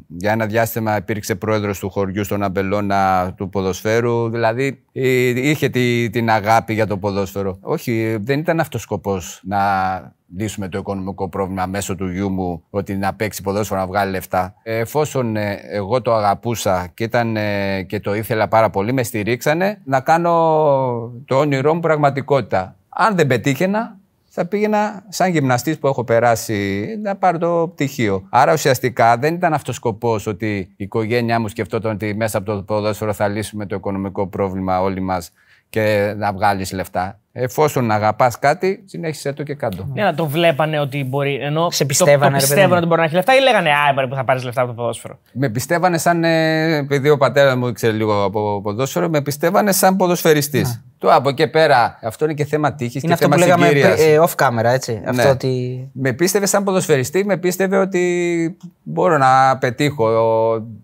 C: για ένα διάστημα υπήρξε πρόεδρος του χωριού στον Αμπελώνα του ποδοσφαίρου. Δηλαδή ε, είχε τη- την αγάπη για το ποδόσφαιρο. Όχι, δεν ήταν αυτός ο σκοπός να λύσουμε το οικονομικό πρόβλημα μέσω του γιού μου ότι να παίξει ποδόσφαιρο να βγάλει λεφτά. Εφόσον ε, εγώ το αγαπούσα και, ήταν, ε, και το ήθελα πάρα πολύ, με στηρίξανε να κάνω το όνειρό μου πραγματικότητα. Αν δεν πετύχαινα, θα πήγαινα σαν γυμναστής που έχω περάσει να πάρω το πτυχίο. Άρα ουσιαστικά δεν ήταν αυτός ο σκοπός ότι η οικογένειά μου σκεφτόταν ότι μέσα από το ποδόσφαιρο θα λύσουμε το οικονομικό πρόβλημα όλοι μας και να βγάλεις λεφτά. Εφόσον αγαπάς κάτι, συνέχισε το και κάτω.
B: Ναι, να το βλέπανε ότι μπορεί. Ενώ
A: Σε
B: το-
A: πιστεύανε,
B: Το,
A: ρε παιδί
B: πιστεύανε
A: μου.
B: ότι μπορεί να έχει λεφτά, ή λέγανε Α, μπορεί που θα πάρεις λεφτά από το ποδόσφαιρο.
C: Με πιστεύανε σαν. Ε, επειδή ο πατέρας μου ήξερε λίγο από ποδόσφαιρο, με πιστεύανε σαν ποδοσφαιριστής. Το από εκεί πέρα, αυτό είναι και θέμα τύχης και
A: Είναι αυτό
C: θέμα
A: που λέγαμε
C: συγκύριας.
A: πριν, ε, off camera, έτσι. Αυτό
C: Ναι.
A: ότι.
C: Με πίστευε σαν ποδοσφαιριστή, με πίστευε ότι μπορώ να πετύχω.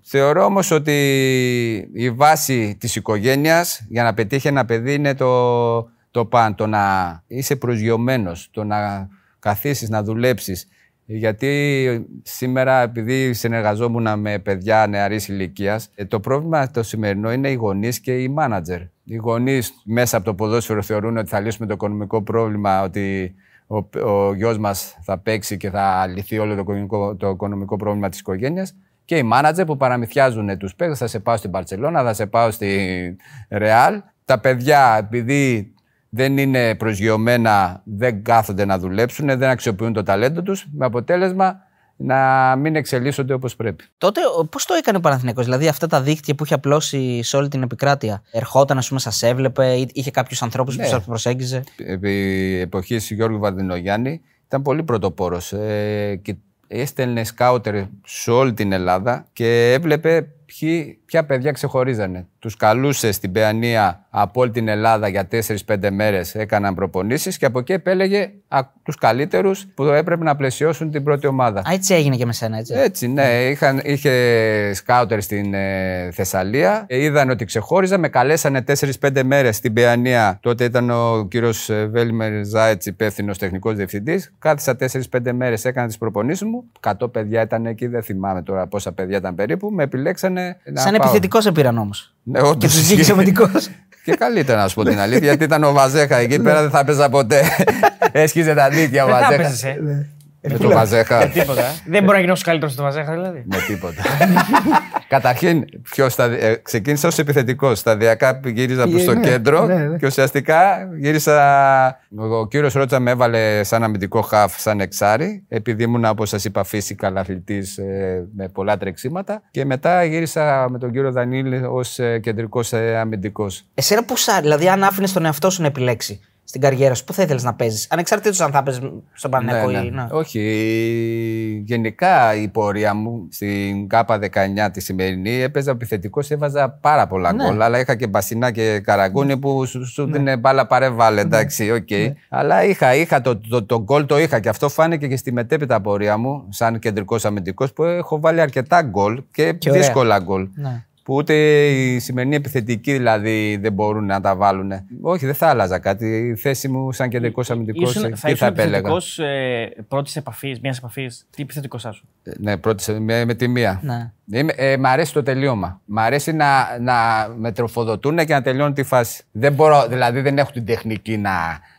C: Θεωρώ όμως ότι η βάση της οικογένειας για να πετύχει ένα παιδί είναι το, το παν, το να είσαι προσγειωμένος, το να καθίσεις, να δουλέψεις. Γιατί σήμερα, επειδή συνεργαζόμουν με παιδιά νεαρής ηλικίας, ε, το πρόβλημα το σημερινό είναι οι γονείς και οι μάνατζερ. Οι γονείς μέσα από το ποδόσφαιρο θεωρούν ότι θα λύσουμε το οικονομικό πρόβλημα, ότι ο, ο γιος μας θα παίξει και θα λυθεί όλο το οικονομικό, το οικονομικό πρόβλημα της οικογένειας. Και οι μάνατζερ που παραμυθιάζουν τους παίκτες, θα σε πάω στην Παρσελώνα, θα σε πάω στη Ρεάλ. Τα παιδιά, επειδή δεν είναι προσγειωμένα, δεν κάθονται να δουλέψουν, δεν αξιοποιούν το ταλέντο τους, με αποτέλεσμα να μην εξελίσσονται όπως πρέπει.
A: Τότε πώς το έκανε ο Παναθηναϊκός, δηλαδή αυτά τα δίκτυα που είχε απλώσει σε όλη την επικράτεια. Ερχόταν, ας πούμε, σας έβλεπε, ή- είχε κάποιους ανθρώπους
C: Ναι.
A: που σα προσέγγιζε;
C: επί εποχής Γιώργου Βαρδινογιάννη ήταν πολύ πρωτοπόρος. Ε, και έστελνε σκάουτερ σε όλη την Ελλάδα και έβλεπε ποιοι, ποια παιδιά ξεχωρίζανε. Τους καλούσε στην Παιανία από όλη την Ελλάδα για 4-5 μέρες, έκαναν προπονήσεις και από εκεί επέλεγε τους καλύτερους που έπρεπε να πλαισιώσουν την πρώτη ομάδα.
A: Α, έτσι έγινε και με σένα, έτσι.
C: Έτσι, ναι. Είχαν, είχε σκάουτερ στην ε, Θεσσαλία. Ε, είδαν ότι ξεχώριζα. Με καλέσανε 4-5 μέρες στην Παιανία. Τότε ήταν ο κύριος Βέλιμερ Ζάιτς υπεύθυνος τεχνικός διευθυντής. Κάθισα 4-5 μέρες, έκανα τις προπονήσεις μου. 100 παιδιά ήταν εκεί, δεν θυμάμαι τώρα πόσα παιδιά ήταν περίπου. Με επιλέξανε να.
A: Σαν
C: πάω.
A: Επιθετικός σε πήραν όμως.
C: Ναι, όντως
A: Και τους
C: ισχύει.
A: βγήκε αμυντικός.
C: Και καλύτερα να σου πω την αλήθεια, γιατί ήταν ο Βαζέχα εκεί πέρα, δεν θα έπαιζα ποτέ. Έσχιζε τα δίκαια ο
B: Δεν θα
C: Βαζέχα.
B: Έπαιζες, ε.
C: Με τον Βαζέχα.
B: Τίποτα. ε. Δεν μπορεί να γίνει όσο καλύτερος στο Βαζέχα, δηλαδή.
C: Με τίποτα. Καταρχήν, πιο σταδι... ε, ξεκίνησα ως επιθετικός. Σταδιακά γύριζα προς το
A: ναι,
C: κέντρο
A: ναι, ναι.
C: και ουσιαστικά γύρισα. Ο κύριος Ρότσα με έβαλε σαν αμυντικό χαφ, σαν εξάρι, επειδή ήμουν, όπως σας είπα, physical αθλητής με πολλά τρεξίματα. Και μετά γύρισα με τον κύριο Δανιήλ ως κεντρικός αμυντικός.
A: Εσένα που σα, δηλαδή, αν άφηνες τον εαυτό σου να επιλέξει, στην καριέρα σου, πού θα ήθελες να παίζεις. Ανεξαρτήτως αν θα παίζει στον Παναθηναϊκό
C: Ναι,
A: ή.
C: ναι.
A: να.
C: Όχι. Γενικά η πορεία μου στην Κ19 τη σημερινή έπαιζα επιθετικός, έβαζα πάρα πολλά
A: Ναι.
C: γκολ. Αλλά είχα και Μπασινά και Καραγκούνη που σου, σου δίνει μπάλα πάρε βάλε. Εντάξει, οκ.
A: Ναι.
C: Αλλά είχα, είχα το, το, το γκολ το είχα και αυτό φάνηκε και στη μετέπειτα πορεία μου, σαν κεντρικός αμυντικός, που έχω βάλει αρκετά γκολ και,
A: Και ωραία.
C: δύσκολα γκολ.
A: Ναι.
C: Που ούτε οι σημερινοί επιθετικοί δηλαδή δεν μπορούν να τα βάλουν. Όχι, δεν θα άλλαζα κάτι. Η θέση μου σαν κεντρικός αμυντικός
B: Ήσουν, θα
C: τι θα
B: ήσουν
C: επέλεγα.
B: επιθετικός ε, πρώτης επαφής, μιας επαφής. Τι επιθετικός θα σου.
C: Ναι, πρώτης σε- με, με τη μία.
A: Ναι.
C: Είμαι, ε, μ' αρέσει το τελείωμα. Μ' αρέσει να, να με τροφοδοτούν και να τελειώνουν τη φάση. Δεν μπορώ, δηλαδή δεν έχω την τεχνική να,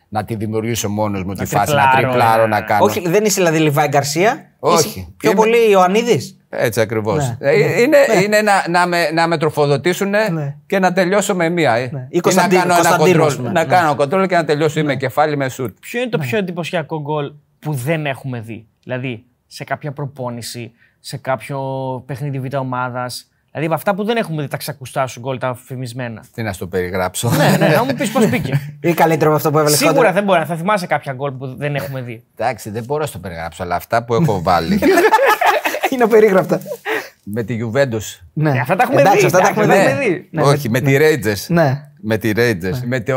C: να τη δημιουργήσω μόνος μου τη φάση, να
B: τριπλάρω,
C: τριπλάρω,
B: ε.
C: να κάνω.
A: Όχι, δεν είσαι δηλαδή Λιβάη Γκαρσία.
C: Όχι.
A: Είσαι πιο
C: Είμαι-
A: πολύ Ιωαννίδη.
C: Έτσι ακριβώς.
A: Ναι.
C: είναι είναι να, να, με, να με τροφοδοτήσουν
A: Ναι.
C: και να τελειώσω με μία. ε.
A: Ναι. Ή
C: Ή να
A: Κωνσταντίνο-
C: κάνω ένα
A: Κωνσταντίνο, ας
C: κοντρόλ.
A: πούμε.
C: Να
A: Ναι.
C: κάνω κοντρόλ και να τελειώσω. Είμαι κεφάλι με σουτ.
B: Ποιο είναι το πιο εντυπωσιακό γκολ που δεν έχουμε δει; Δηλαδή σε κάποια προπόνηση, σε κάποιο παιχνίδι β' ομάδας; Δηλαδή από αυτά που δεν έχουμε δει τα ξακουστά σου γκολ, τα φημισμένα;
C: Τι να στο περιγράψω.
B: ναι, ναι, να μου πεις πώς μπήκε.
A: Ή καλύτερο από αυτό που έβαλες
B: Σίγουρα δεν μπορεί να θα θυμάσαι κάποια γκολ που δεν έχουμε δει.
C: Εντάξει, δεν μπορώ να στο περιγράψω, αλλά αυτά που έχω βάλει
A: Είναι απερίγραπτα.
C: με τη Juventus.
A: Ναι.
B: Ε, αυτά τα έχουμε
A: Εντάξει,
B: δει,
A: Αυτά τα
B: εντάξει,
A: έχουμε
B: τα
A: δει.
B: έχουμε δει.
A: Ναι,
C: Όχι, με, τη Rangers.
A: Ναι.
C: Με τη Rangers. Με, το...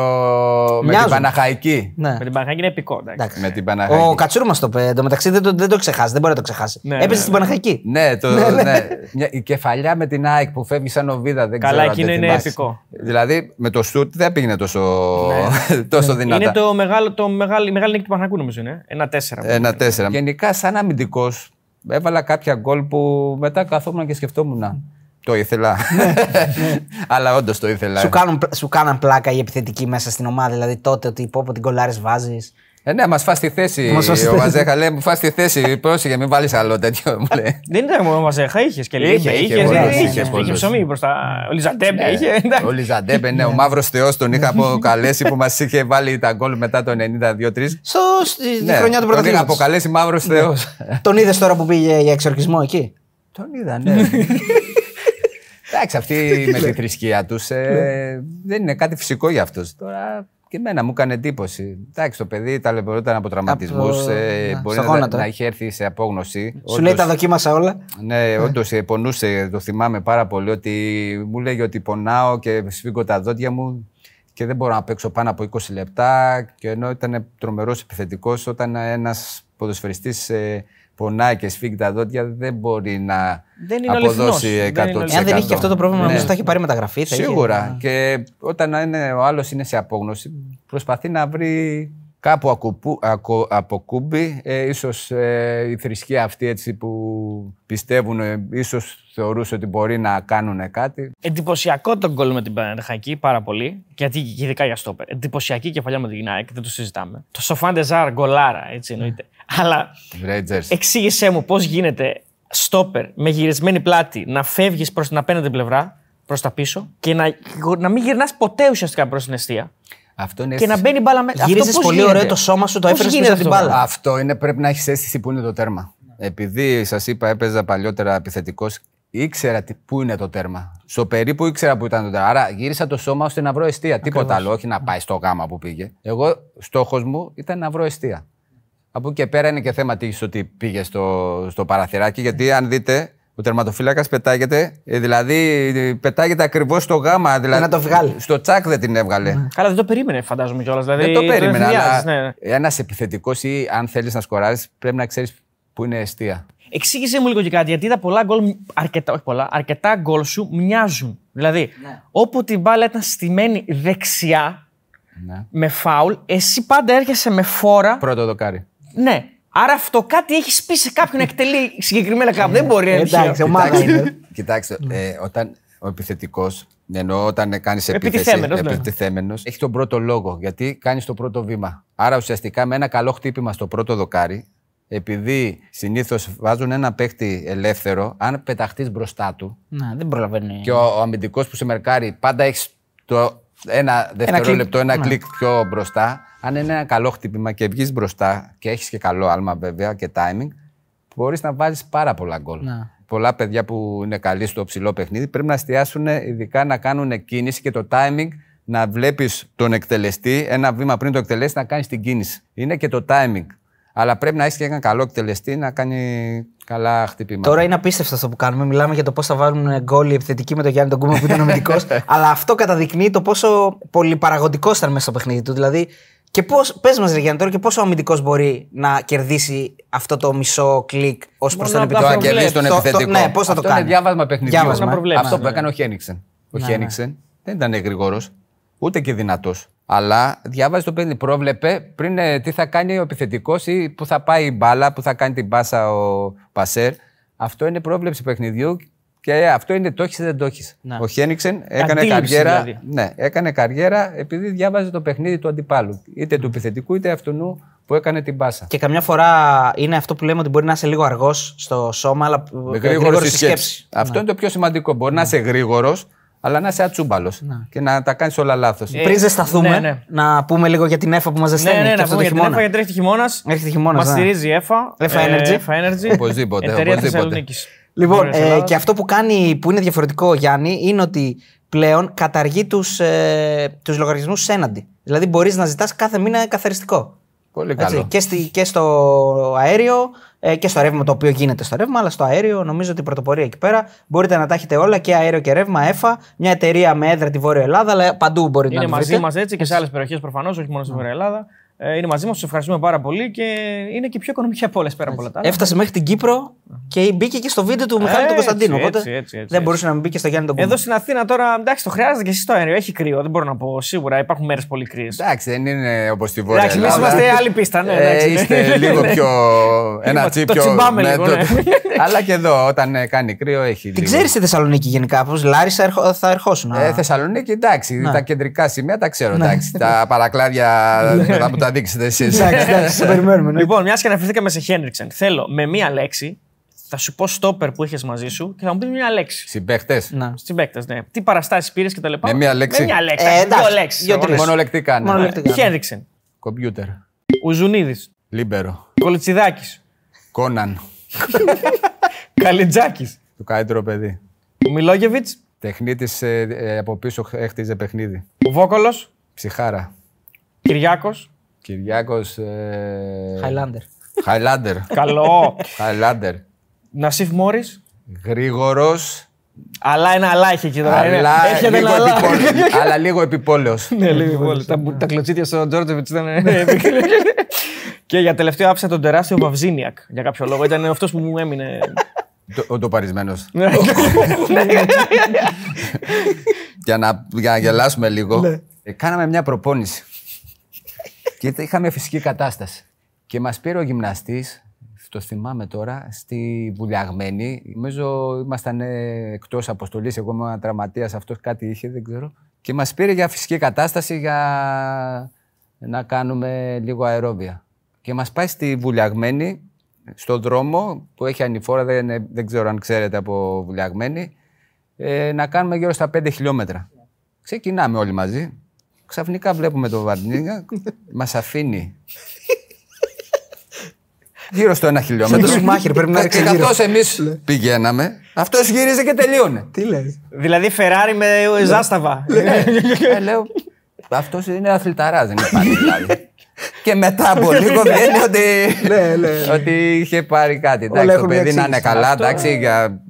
C: με την
A: Μοιάζουν.
C: Παναχαϊκή.
A: ναι.
B: Με την Παναγάκη είναι επικό. εντάξει.
A: Εντάξει.
C: Με την Παναχαϊκή.
A: Ο Κατσούρ μας το είπε. Εν τω μεταξύ δεν το, δεν το ξεχάσει. Δεν μπορεί να το ξεχάσει.
B: Ναι,
A: Έπεσε
B: ναι,
A: στην Παναχαϊκή.
C: Ναι, το, ναι. Μια, η κεφαλιά με την ΑΕΚ που φεύγει σαν οβίδα. Δεν
B: Καλά,
C: ξέρω αν
B: εκείνο
C: το
B: είναι
C: θυμάσαι.
B: επικό.
C: Δηλαδή με το σουτ δεν πήγαινε τόσο, τόσο δυνατά.
B: Ναι. Είναι το μεγάλο, το μεγάλο, η μεγάλη νίκη του Παναγάκου νομίζω είναι. Ένα τέσσερα.
C: Ένα τέσσερα. Γενικά, σαν αμυντικός, έβαλα κάποια γκολ που μετά καθόμουν και σκεφτόμουν. Το ήθελα. Αλλά όντως το ήθελα.
A: Σου, κάνουν, σου κάναν πλάκα οι επιθετικοί μέσα στην ομάδα. Δηλαδή τότε ότι πω πω τι γκολάρες βάζεις.
C: Ε, ναι, μας φας τη θέση.
A: Μας φας τη
C: ο
A: θέση.
C: Βαζέχα λέει: Μου φας τη θέση. Πρόσεχε, μην βάλεις άλλο τέτοιο. Μου λέει.
B: Δεν ήταν μόνο Βαζέχα, είχες και
C: Είχε,
B: λίγα.
C: είχε,
B: Είχε,
C: πολλούς,
B: είχε,
C: είχε
B: είχε,
C: πολλούς.
B: είχε ψωμί μπροστά. Ολισαντέμπε είχε. εντάξει.
C: Ολισαντέμπε, ναι, ο μαύρος Θεός τον είχα αποκαλέσει που μας είχε βάλει τα γκολ μετά το 92-3.
A: Στο, στη
C: Ναι,
A: χρονιά του
C: τον είχα
A: πρωταθλήματος.
C: αποκαλέσει μαύρος Θεός.
A: Τον είδες τώρα που πήγε για εξορκισμό εκεί;
C: Τον είδα, ναι. Εντάξει, αυτοί με τη θρησκεία τους δεν είναι κάτι φυσικό για αυτούς. Τώρα και εμένα μου έκανε εντύπωση. Εντάξει, το παιδί ταλαιπωρούταν από τραυματισμούς.
A: Από το-
C: Ε,
A: ναι,
C: μπορεί
A: στο
C: να,
A: γόνατο,
C: να
A: ε.
C: είχε έρθει σε απόγνωση.
A: Σου
C: Όντως-
A: λέει τα δοκίμασα όλα.
C: Ναι, όντως πονούσε. Το θυμάμαι πάρα πολύ ότι μου λέγε ότι πονάω και σφίγγω τα δόντια μου και δεν μπορώ να παίξω πάνω από 20 λεπτά. Και ενώ ήταν τρομερός επιθετικός, όταν ένας ποδοσφαιριστής πονάει και σφίγγει τα δόντια, δεν μπορεί να
B: Δεν είναι
C: αποδώσει
B: αληθινός.
C: 100%.
B: Δεν είναι
A: Εάν δεν είχε και αυτό το πρόβλημα,
C: Ναι.
A: νομίζω θα έχει πάρει μεταγραφή. θα είχε-
C: Σίγουρα. Και όταν είναι, ο άλλος είναι σε απόγνωση, προσπαθεί να βρει κάπου ακουπού, ακο, αποκούμπι. Ε, ίσως ε, η θρησκεία αυτή έτσι που πιστεύουν, ε, ίσως θεωρούσε ότι μπορεί να κάνουν κάτι.
B: Εντυπωσιακό το γκολ με την Παναγάκη πάρα πολύ. Γιατί και ειδικά για στόπερ. Εντυπωσιακή κεφαλιά με την ΑΕΚ, δεν το συζητάμε. Το Σοφάντε Ζάρ γκολάρα, έτσι εννοείται. Αλλά
C: Rangers.
B: εξήγησέ μου πώς γίνεται στόπερ με γυρισμένη πλάτη να φεύγεις προς την απέναντι πλευρά, προς τα πίσω και να, να μην γυρνάς ποτέ ουσιαστικά προς την αιστεία.
C: Αυτό είναι
B: Και να μπαίνει μπάλα μέσα.
A: Γύριζες πολύ ωραίο το σώμα σου, το
B: Πώς
A: έφερες
B: γίνεται
A: πίσω από την
B: αυτό;
A: μπάλα;
C: Αυτό είναι, πρέπει να έχεις αίσθηση που είναι το τέρμα. Επειδή σας είπα, έπαιζα παλιότερα επιθετικός, ήξερα τι- πού είναι το τέρμα. Στο περίπου ήξερα πού ήταν το τέρμα. Άρα γύρισα το σώμα ώστε να βρω αιστεία. Τίποτα άλλο, όχι να πάει στο γάμα που πήγε. Εγώ, στόχος μου ήταν να βρω αιστεία. Από εκεί και πέρα είναι και θέμα τύχη ότι πήγε στο, στο παραθυράκι, γιατί αν δείτε, ο τερματοφύλακας πετάγεται, ε, δηλαδή πετάγεται ακριβώς στο γάμα. Δηλαδή,
A: να το βγάλει.
C: Στο τσακ δεν την έβγαλε.
B: Καλά, δεν το περίμενε, φαντάζομαι κιόλας. Δηλαδή,
C: Δεν το περίμενα.
B: ευνηδιάζεις,
C: Αλλά
B: ναι.
C: ένας επιθετικός ή αν θέλεις να σκοράρεις, πρέπει να ξέρεις που είναι αιστεία.
B: Εξήγησε μου λίγο και κάτι, γιατί τα πολλά γκολ, αρκετά, όχι πολλά, αρκετά γκολ σου μοιάζουν. Δηλαδή,
A: Ναι.
B: όποτε η μπάλα ήταν στημένη δεξιά,
C: Ναι.
B: με φάουλ, εσύ πάντα έρχεσαι με φόρα.
C: Πρώτο δοκάρι.
B: Ναι. Άρα αυτό κάτι έχεις πει σε κάποιον να εκτελεί συγκεκριμένα κάπου. Δεν μπορεί να είναι
A: Εντάξει,
B: τυχαίο.
A: ομάδα είναι.
C: Κοιτάξτε, ε, όταν ο επιθετικός, εννοώ όταν κάνεις επίθεση.
B: Επιτιθέμενος, ναι.
C: επιτιθέμενος, έχει τον πρώτο λόγο. Γιατί κάνεις το πρώτο βήμα. Άρα ουσιαστικά με ένα καλό χτύπημα στο πρώτο δοκάρι, επειδή συνήθως βάζουν ένα παίχτη ελεύθερο, αν πεταχτείς μπροστά του
A: Να, δεν προλαβαίνει.
C: και ο, ο αμυντικός που σε μερκάρει πάντα έχεις το ένα δευτερόλεπτο, ένα
A: κλικ.
C: κλικ, πιο μπροστά. Αν είναι ένα καλό χτύπημα και βγεις μπροστά και έχεις και καλό άλμα βέβαια και timing, μπορείς να βάζεις πάρα πολλά γκολ.
A: Ναι.
C: Πολλά παιδιά που είναι καλοί στο ψηλό παιχνίδι πρέπει να εστιάσουν ειδικά να κάνουν κίνηση και το timing να βλέπεις τον εκτελεστή ένα βήμα πριν το εκτελέσει να κάνει την κίνηση. Είναι και το timing. Αλλά πρέπει να έχεις και ένα καλό εκτελεστή να κάνει καλά χτυπήματα.
A: Τώρα είναι απίστευτο αυτό που κάνουμε. Μιλάμε για το πώς θα βάλουν γκολ οι επιθετικοί με τον Γιάννη τον Κούμα που ήταν αμυντικό. αλλά αυτό καταδεικνύει το πόσο πολυπαραγωγικός ήταν μέσα στο παιχνίδι του. Δηλαδή, και πώς, πες μας, Γιάννη, τώρα και πόσο ο αμυντικός μπορεί να κερδίσει αυτό το μισό κλικ ως προς
B: Μόνο
A: τον
B: να
C: Το
A: επιθετικό.
C: να
B: προβλέψεις.
C: κερδίσει τον
A: Το- το-
C: επιθετικό.
A: ναι, πώς θα το
C: Αυτό
A: κάνει;
C: Είναι διάβασμα παιχνιδιού.
A: Διάβασμα,
B: Να προβλέψεις.
C: Αυτό
B: Ναι,
C: που έκανε ο Χένιξεν. Ο
A: Ναι,
C: Χένιξεν δεν ήταν γρήγορος, ούτε και δυνατός. Αλλά διάβαζε το παιδί. Πρόβλεπε πριν ε, τι θα κάνει ο επιθετικός ή που θα πάει η μπάλα, που θα κάνει την πάσα ο Πασέρ. Αυτό είναι πρόβλεψη παιχνιδιού και αυτό είναι το έχεις ή δεν το έχεις.
A: Ναι.
C: Ο Χένιξεν έκανε
B: Αντίληψη
C: καριέρα,
B: δηλαδή.
C: ναι, έκανε καριέρα επειδή διάβαζε το παιχνίδι του αντιπάλου. Είτε του επιθετικού είτε αυτού που έκανε την πάσα.
A: Και καμιά φορά είναι αυτό που λέμε ότι μπορεί να είσαι λίγο αργός στο σώμα, αλλά
C: Με
A: γρήγορο
C: γρήγορο
A: στη
C: στη σκέψη. Αυτό είναι το πιο σημαντικό. Μπορεί να είσαι γρήγορος, αλλά να είσαι ατσούμπαλος και να τα κάνεις όλα λάθος.
B: Ε,
A: Πριν ζεσταθούμε,
B: ναι, ναι.
A: να πούμε λίγο για την ΕΦΑ που μας
B: Ναι,
A: ζεσταίνει.
B: ναι,
A: και
B: να
A: αυτό
B: πούμε
A: το
B: για την
A: χειμώνα.
B: ΕΦΑ γιατί τρέχει χειμώνας.
A: Έρχεται χειμώνας,
B: Μας
A: ναι.
B: στηρίζει η ΕΦΑ.
A: ΕΦΑ
B: ε,
A: Energy.
B: ΕΦΑ Energy.
C: Οπωσδήποτε,
B: Εταιρεία
C: οπωσδήποτε.
B: Θεσσαλονίκης.
A: Λοιπόν,
B: Βόρειας
A: ε,
B: Ελλάδας.
A: και αυτό που κάνει που είναι διαφορετικό, Γιάννη, είναι ότι πλέον καταργεί τους ε, τους λογαριασμούς έναντι. Δηλαδή μπορείς να ζητάς κάθε μήνα καθαριστικό.
C: Πολύ
A: Έτσι,
C: καλό.
A: και, στη, και στο αέριο ε, και στο ρεύμα το οποίο γίνεται στο ρεύμα, αλλά στο αέριο νομίζω ότι η πρωτοπορία εκεί πέρα μπορείτε να τα έχετε όλα και αέριο και ρεύμα, ΕΦΑ, μια εταιρεία με έδρα τη Βόρεια Ελλάδα, αλλά παντού μπορείτε
B: Είναι
A: να τη
B: μαζί
A: βρείτε.
B: μας έτσι και σε άλλες περιοχές προφανώς, όχι μόνο στη Βόρεια Ελλάδα. Ε, είναι μαζί μας, τους ευχαριστούμε πάρα πολύ και είναι και πιο οικονομική από όλες πέρα από όλα τα άλλα.
A: Έφτασε μέχρι την Κύπρο και μπήκε και στο βίντεο του Μιχάλη τον
B: Έτσι,
A: Κωνσταντίνο.
B: έτσι,
A: Οπότε
B: έτσι, έτσι,
A: δεν
B: έτσι.
A: μπορούσε να μην μπει και στο Γιάννη τον Κούμα.
B: Εδώ στην Αθήνα τώρα, εντάξει, το χρειάζεται και εσεί το αέριο. Έχει κρύο, δεν μπορώ να πω σίγουρα. Υπάρχουν μέρες πολύ κρύες.
C: Εντάξει, δεν είναι όπως στη Βόρεια
B: Εντάξει, εμείς
C: Ελλάδα.
B: είμαστε άλλη πίστα. Ναι,
C: Ε,
B: εντάξει, ναι.
C: είστε λίγο πιο. Ένα
B: το
C: τσίπ πιο.
B: τσιμπάμε λίγο,
C: το-
B: ναι.
C: Αλλά και εδώ, όταν ε, κάνει κρύο, έχει.
A: Την
C: λίγο.
A: ξέρεις στη Θεσσαλονίκη γενικά, πώς Λάρισα ερχο- θα ερχόσουν.
C: Ε, Θεσσαλονίκη, εντάξει. Τα κεντρικά σημεία τα ξέρω. Εντάξει. τα παρακλάδια θα μου τα δείξετε εσείς.
A: Εντάξει, εντάξει, σε περιμένουμε. ναι.
B: Λοιπόν, μιας και αναφερθήκαμε σε Χένριξεν, θέλω με μία λέξη, θα σου πω στόπερ που είχες μαζί σου και θα μου πεις μία λέξη.
C: Συμπαίχτες.
A: Να.
B: Συμπαίκτες, ναι. Τι παραστάσεις πήρες και τα λοιπά.
C: Με μία λέξη.
B: Με μία λέξη.
A: Ε,
B: Ε,
A: εντάξει,
B: δύο λέξεις.
A: δύο-τρεις.
C: Μονολεκτικά. ναι.
A: Μονολεκτικά.
B: Χένριξεν.
C: Κομπιούτερ.
B: Ουζουνίδης.
C: Λίμπερο.
B: Κολιτσιδάκης.
C: Κόναν.
B: Καλιτζάκης.
C: Το καλύτερο παιδί.
B: Μιλόγεβιτς.
C: Τεχνίτης από πίσω έχτιζε παιχνίδι.
B: Βόκολος.
C: Ψυχάρα.
B: Κυριάκος.
C: Κυριάκος.
A: Χάιλάντερ.
C: Χάιλάντερ.
B: Καλό.
C: Χάιλάντερ.
B: Νασίφ Μόρις.
C: Γρήγορος.
B: Αλλά ένα αλλά είχε εκεί τώρα.
C: Αλλά,
B: Έχετε
C: λίγο
B: ένα αλλά.
C: επιπόλαιος. αλλά λίγο επιπόλαιος.
B: Ναι, λίγο πολύ. Τα, τα κλωτσίτια στον Τζόρτζεβιτς ήταν. επικίνδυνα. Και για τελευταίο άφησα τον τεράστιο Βαυζίνιακ για κάποιο λόγο. Ήταν αυτός που μου έμεινε.
C: Το- Ο τοπαρισμένος.
B: Ναι.
C: για, να, για να γελάσουμε λίγο. ε, κάναμε μια προπόνηση. Και είχαμε φυσική κατάσταση. Και μας πήρε ο γυμναστής, το θυμάμαι τώρα, στη Βουλιαγμένη. Νομίζω ήμασταν ε, εκτός αποστολής, εγώ ήμουν τραυματίας, αυτός κάτι είχε, δεν ξέρω. Και μας πήρε για φυσική κατάσταση για να κάνουμε λίγο αερόβια. Και μας πάει στη Βουλιαγμένη, στον δρόμο που έχει ανηφόρα, δεν, δεν ξέρω αν ξέρετε από Βουλιαγμένη, ε, να κάνουμε γύρω στα 5 χιλιόμετρα. Ξεκινάμε όλοι μαζί. Ξαφνικά βλέπουμε τον Βαρνίγα, μας αφήνει γύρω στο ένα χιλιόμετρο.
A: Σαν το Σουμάχερ, πρέπει να
C: Και
A: ρίξει γύρω.
C: καθώς εμείς πηγαίναμε, αυτός γύριζε και τελείωνε.
A: Τι λες;
B: δηλαδή Φεράρι με ζάσταβα.
C: Ε, λέω, αυτός είναι αθληταράς, δεν υπάρχει δηλαδή. Και μετά από λίγο βγαίνει ότι, ότι είχε πάρει κάτι. Εντάξει, το
A: έχουν μια
C: παιδί να είναι
A: εξήγηση.
C: καλά, εντάξει, για...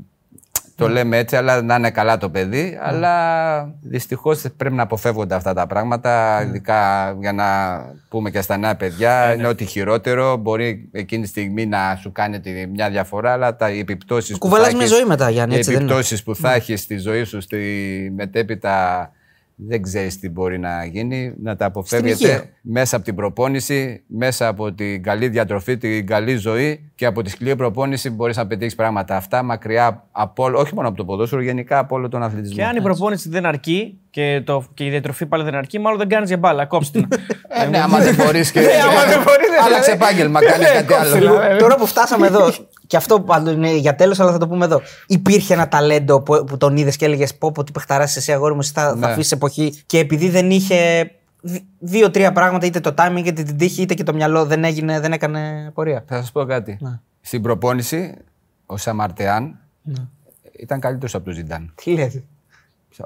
C: το λέμε έτσι, αλλά να είναι καλά το παιδί. Αλλά δυστυχώς πρέπει να αποφεύγονται αυτά τα πράγματα, ειδικά για να πούμε και στα νέα παιδιά. Είναι ότι χειρότερο μπορεί εκείνη τη στιγμή να σου κάνει τη- μια διαφορά, αλλά τα, οι επιπτώσεις.
A: κουβαλάς μια ζωή μετά, Γιάννη,
C: Οι
A: έτσι δεν είναι.
C: επιπτώσεις που θα έχεις στη ζωή σου στη μετέπειτα δεν ξέρεις τι μπορεί να γίνει. Να τα
A: υγεία.
C: αποφεύγετε μέσα από την προπόνηση, μέσα από την καλή διατροφή, την καλή ζωή και από τη σκληρή προπόνηση μπορείς να πετύχεις πράγματα. Αυτά μακριά από όλο, όχι μόνο από το ποδόσφαιρο, γενικά από όλο τον αθλητισμό.
B: Και αν η προπόνηση δεν αρκεί και, το, και η διατροφή πάλι δεν αρκεί, μάλλον δεν κάνεις για μπάλα. Κόψτε την.
C: Ε, ναι, άμα δεν μπορείς και.
B: άμα δεν μπορείς, δηλαδή.
C: Άλλαξε επάγγελμα, κάνεις κάτι άλλο.
A: Τώρα που φτάσαμε εδώ, και αυτό πάντω είναι για τέλος, αλλά θα το πούμε εδώ. Υπήρχε ένα ταλέντο που, που τον είδες και έλεγες Πω, πω, τι παιχταράς εσύ, αγόρι μου, εσύ θα, θα
C: Ναι.
A: αφήσεις εποχή. Και επειδή δεν είχε δι- δύο-τρία πράγματα, είτε το timing, είτε την τύχη, είτε και το μυαλό, δεν, έγινε, δεν έκανε πορεία.
C: Θα σας πω κάτι.
A: Ναι.
C: Στην προπόνηση, ο Σαμαρτεάν ήταν καλύτερος από τον Ζιντάν.
A: Τι λες;